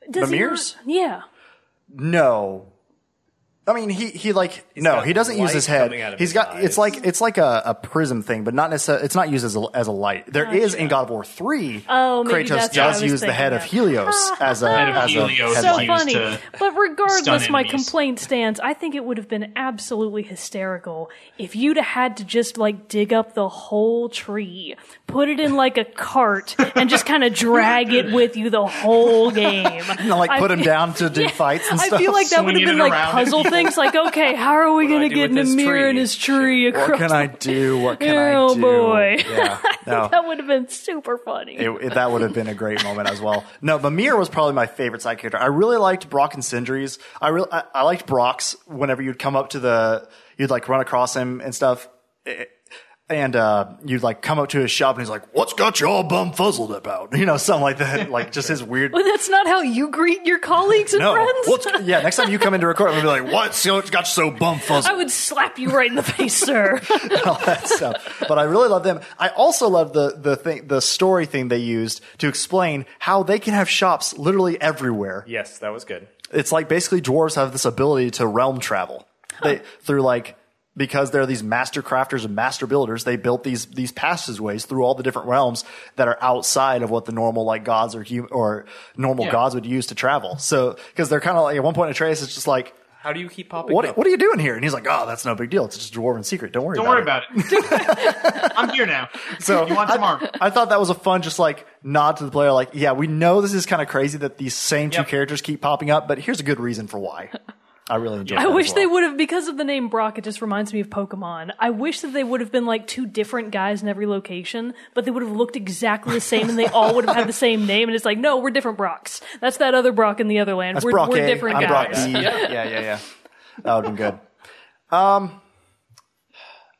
does Mimir's? he not? Yeah. No. I mean, he, he like no, got he doesn't use light his head. coming out of He's his got eyes. it's like it's like a, a prism thing, but not necessarily. It's not used as a, as a light. There is in God of War three. Oh, maybe Kratos that's what I does was use the thinking head of of. Helios as a Head of as Helios a is so headlight. used funny. to But regardless, stun my enemies. complaint stands. I think it would have been absolutely hysterical if you'd had to just like dig up the whole tree, put it in like a cart, and just kind of drag it with you the whole game. You know, like I put him down to do fights and I stuff. feel like that would have Swinging been it like around puzzle people. Things. Like, okay, how are we going to get Mimir and his tree across? what can I do? What can I do? Oh, boy. Yeah, no. That would have been super funny. It, it- that would have been a great moment as well. No, Mimir was probably my favorite side character. I really liked Brok and Sindri's. I really, I, I liked Brok's whenever you'd come up to the, you'd like run across him and stuff. Eh, And, uh, you'd like come up to his shop and he's like, what's got you all bumfuzzled about? You know, something like that. Like just his weird. But that's not how you greet your colleagues and No, friends. what's, yeah. Next time you come in to record, I'm gonna be like, "What's got you so bumfuzzled?" I would slap you right in the face, sir. all that stuff. But I really love them. I also love the the thing, the story thing they used to explain how they can have shops literally everywhere. Yes, that was good. It's like basically dwarves have this ability to realm travel. They through like because they're these master crafters and master builders, they built these these passageways through all the different realms that are outside of what the normal like gods or hum- or normal Yeah. gods would use to travel. So because they're kind of like at one point Atreus is just like. How do you keep popping What, up? what are you doing here? And he's like, oh, that's no big deal. It's just a dwarven secret. Don't worry Don't about worry it. about it. I'm here now. So you want some I? I thought that was a fun, just like nod to the player. Like, yeah, we know this is kind of crazy that these same two characters keep popping up, but here's a good reason for why. I really enjoyed. I that wish as they would have because of the name Brok. It just reminds me of Pokemon. I wish that they would have been like two different guys in every location, but they would have looked exactly the same, and they all would have had the same name. And it's like, no, we're different Broks. That's that other Brok in the other land. That's we're Brok we're A, different I'm Brok guys. B. Yeah, yeah, yeah. That would have been good. Um,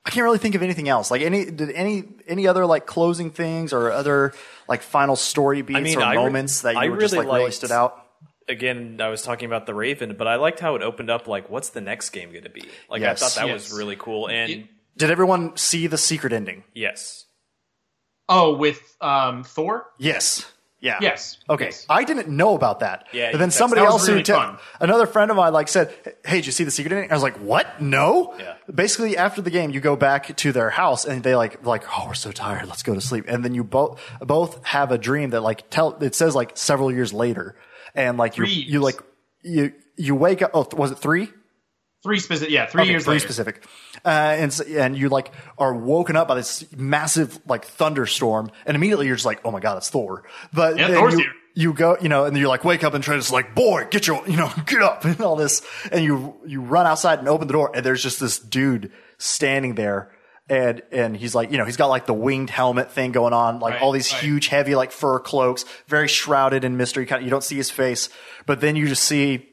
I can't really think of anything else. Like any, did any any other like closing things or other like final story beats mean, or I re- moments that you I were just really like really stood out? Again, I was talking about the Raven, but I liked how it opened up. Like, what's the next game going to be? Like, Yes. I thought that Yes. was really cool. And Did everyone see the secret ending? yes, Oh, with um, Thor. Yes. Yeah. Yes. Okay. Yes. I didn't know about that. Yeah, But then that's- somebody that was else who really te- fun. another friend of mine like said, "Hey, did you see the secret ending?" I was like, "What? No." Yeah. Basically, after the game, you go back to their house and they like like, "Oh, we're so tired. Let's go to sleep." And then you both both have a dream that like tell it says like several years later, and like you you like you you wake up. Oh, was it three? Three specific. Yeah, three Okay, years three later. specific. Uh, and and you like are woken up by this massive like thunderstorm, and immediately you're just like, oh my god, it's Thor. But Yeah, Thor's you, here. you go, you know, and you're like, wake up and Travis is like, boy, get your, you know, get up and all this, and you you run outside and open the door, and there's just this dude standing there. And, and he's like, you know, he's got like the winged helmet thing going on, like Right, all these right. huge, heavy, like fur cloaks, very shrouded in mystery. Kind of, you don't see his face, but then you just see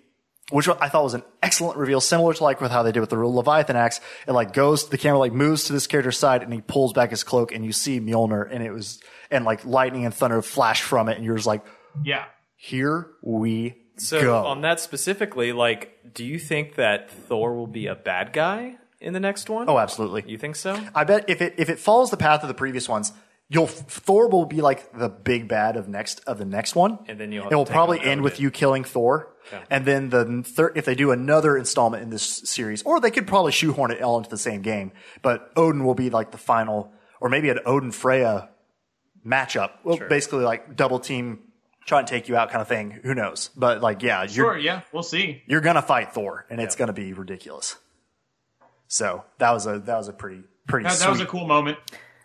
which I thought was an excellent reveal, similar to like with how they did with the Leviathan axe. It like goes, the camera like moves to this character's side and he pulls back his cloak and you see Mjolnir and it was, and like lightning and thunder flash from it and you're just like, Yeah. here we So go. on that specifically, like, do you think that Thor will be a bad guy in the next one? oh, absolutely. you think so? I bet if it, if it follows the path of the previous ones, you'll, Thor will be like the big bad of next, of the next one. And then you'll it will probably end with you killing Thor. Okay. And then the third, if they do another installment in this series, or they could probably shoehorn it all into the same game, but Odin will be like the final, or maybe an Odin Freya matchup. Well, Sure. basically like double team, try and take you out kind of thing. Who knows? But like, yeah, you're, Sure. Yeah. We'll see. you're gonna fight Thor, and it's gonna be ridiculous. So that was a that was a pretty pretty That, sweet. that was a cool moment.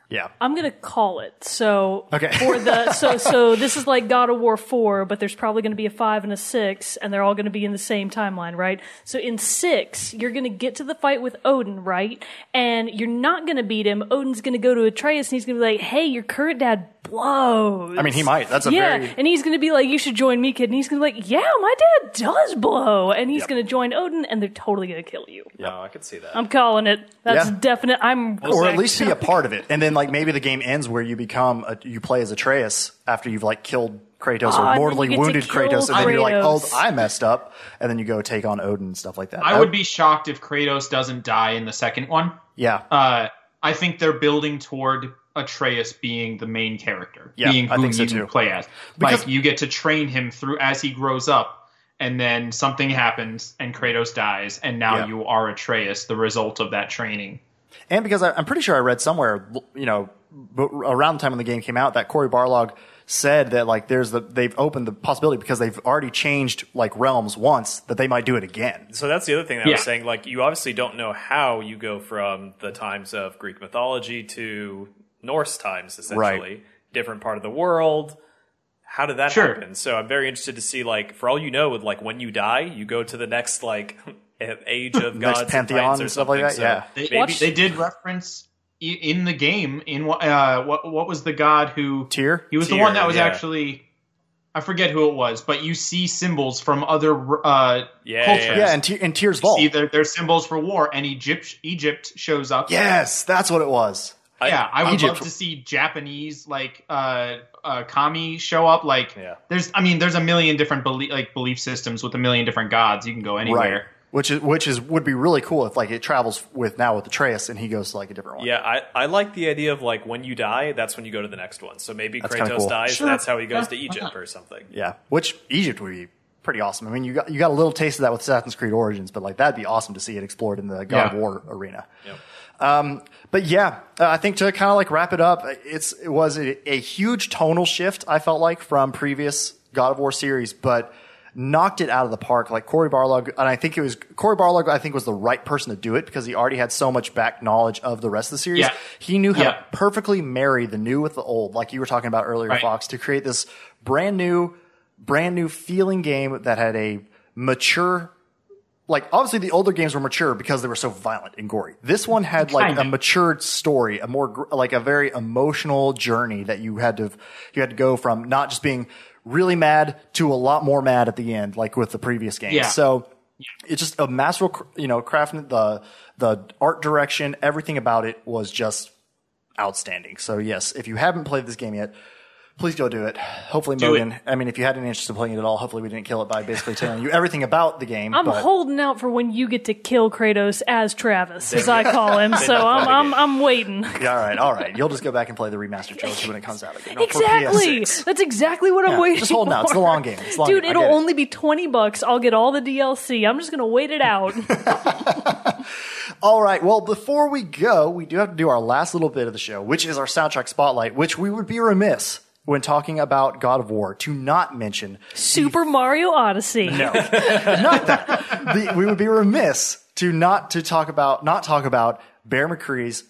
yeah. I'm gonna call it. So Okay. for the so so this is like God of War four, but there's probably gonna be a five and a six, and they're all gonna be in the same timeline, right? So in six, you're gonna get to the fight with Odin, right? And you're not gonna beat him. Odin's gonna go to Atreus and he's gonna be like, Hey, your current dad blows. I mean, he might. That's a yeah, very and he's gonna be like, You should join me, kid. And he's gonna be like, Yeah, my dad does blow. And he's Yep. gonna join Odin and they're totally gonna kill you. No, I could see that. I'm calling it. That's Yeah. definite. I'm or at least be a part of it. And then like maybe the game ends where you become a, you play as Atreus after you've like killed Kratos Ah, and or then mortally get to wounded kill Kratos, and then you're like, oh, Kratos. I messed up, and then you go take on Odin and stuff like that. I That- would be shocked if Kratos doesn't die in the second one. yeah, Uh, I think they're building toward Atreus being the main character, Yeah, being I who think so you too. play as. Because- like you get to train him through as he grows up, and then something happens and Kratos dies, and now Yeah. you are Atreus, the result of that training. and because I, I'm pretty sure I read somewhere, you know, around the time when the game came out, that Cory Barlog said that like there's the they've opened the possibility because they've already changed like realms once that they might do it again. So that's the other thing that I was saying. Like, you obviously don't know how you go from the times of Greek mythology to Norse times, essentially. Right. Different part of the world. How did that Sure. happen? So I'm very interested to see, like, for all you know, with like when you die, you go to the next like age of Next gods, pantheon and, or and stuff like something. that, So yeah. They, maybe they did reference in the game in what uh, what what was the god who Tyr? He was the one that was yeah. actually I forget who it was, but you see symbols from other uh, Yeah, cultures. Yeah, and, Ty- and Tyr's vault. see their, their symbols for war, and Egypt Egypt shows up. yes, that's what it was. Yeah. I would Egypt. love to see Japanese like uh, uh, kami show up. Like, Yeah. there's I mean, there's a million different belief like belief systems with a million different gods. You can go anywhere. Right. Which is which is would be really cool if like it travels with now with Atreus and he goes to like a different one. Yeah, I, I like the idea of like when you die, that's when you go to the next one. So maybe That's Kratos cool. dies, Sure. that's how he goes Yeah, to Egypt or something. Yeah. Which Egypt would be pretty awesome. I mean, you got you got a little taste of that with Assassin's Creed Origins, but like that'd be awesome to see it explored in the God of War arena. Yep. Um, but yeah, uh, I think to kind of like wrap it up, it's it was a, a huge tonal shift. I felt like from previous God of War series, but knocked it out of the park. Like Cory Barlog, and I think it was Cory Barlog. I think was the right person to do it because he already had so much back knowledge of the rest of the series. Yeah. He knew how Yeah. to perfectly marry the new with the old, like you were talking about earlier, Right. Fox, to create this brand new, brand new feeling game that had a mature like obviously the older games were mature because they were so violent and gory. This one had like Kinda. a matured story, a more like a very emotional journey that you had to you had to go from not just being really mad to a lot more mad at the end, like with the previous games. Yeah. So it's just a masterful, you know, crafting the the art direction, everything about it was just outstanding. So yes, if you haven't played this game yet, please go do it. Hopefully, Do Mogan. I mean, if you had any interest in playing it at all, hopefully we didn't kill it by basically telling you everything about the game. I'm but holding out for when you get to kill Kratos as Travis, as I call him. so I'm, I'm I'm waiting. yeah, all right, all right. You'll just go back and play the remastered trilogy when it comes out again. Oh, no, Exactly. That's exactly what I'm Yeah, waiting. just holding out. It's a long game. It's a long Dude, game. It'll get it. only be twenty bucks. I'll get all the DLC. I'm just gonna wait it out. All right. Well, before we go, we do have to do our last little bit of the show, which is our soundtrack spotlight, which we would be remiss when talking about God of War to not mention Super Mario Odyssey. No, not that. The, we would be remiss to not to talk about not talk about Bear McCreary's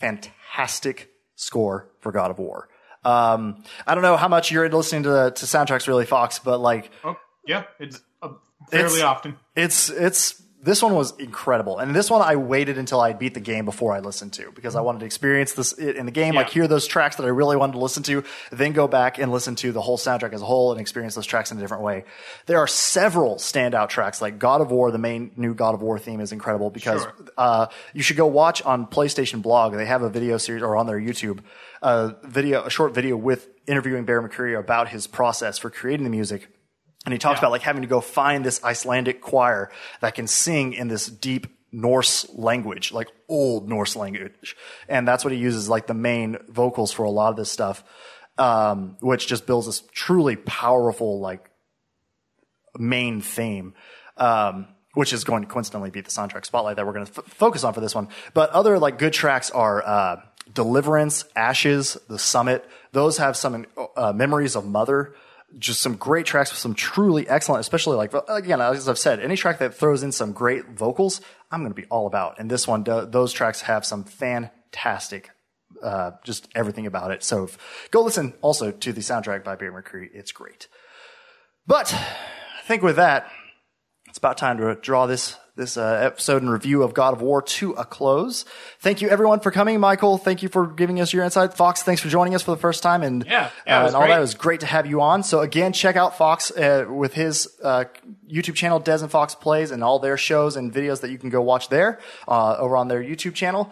fantastic score for God of War. Um, I don't know how much you're into listening to to soundtracks, really, Fox, but like Oh, yeah, it's uh, fairly It's- often. it's it's this one was incredible, and this one I waited until I beat the game before I listened to because I wanted to experience this in the game, like hear those tracks that I really wanted to listen to, then go back and listen to the whole soundtrack as a whole and experience those tracks in a different way. There are several standout tracks, like God of War. The main new God of War theme is incredible because Sure. uh, you should go watch on PlayStation Blog. They have a video series or on their YouTube, a video, a short video with interviewing Bear McCreary about his process for creating the music. And he talks about like having to go find this Icelandic choir that can sing in this deep Norse language, like old Norse language. And that's what he uses like the main vocals for a lot of this stuff. Um, which just builds this truly powerful, like main theme. Um, which is going to coincidentally be the soundtrack spotlight that we're going to f- focus on for this one. But other like good tracks are uh, Deliverance, Ashes, The Summit. Those have some uh, memories of Mother. Just some great tracks with some truly excellent, especially like again as I've said, any track that throws in some great vocals, I'm going to be all about. And this one, those tracks have some fantastic, uh, just everything about it. So go listen also to the soundtrack by Bear McCreary. It's great. But I think with that, it's about time to draw this this uh, episode and review of God of War to a close. Thank you everyone for coming, Michael. Thank you for giving us your insight. Fox, thanks for joining us for the first time, and Yeah, yeah, uh, and all great. that. It was great to have you on. So again, check out Fox uh, with his uh, YouTube channel, Dez and Fox Plays, and all their shows and videos that you can go watch there uh, over on their YouTube channel.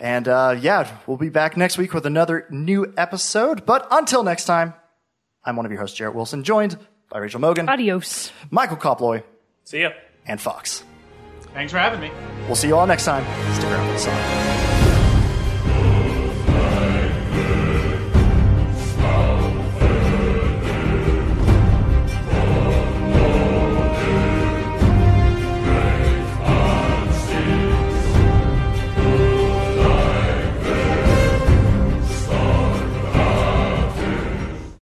And uh, yeah, we'll be back next week with another new episode. But until next time, I'm one of your hosts, Jarrett Wilson, joined by Rachel Mogan, Adios. Michael Koploy, See ya. and Fox. Thanks for having me. We'll see you all next time. Stick around for the song.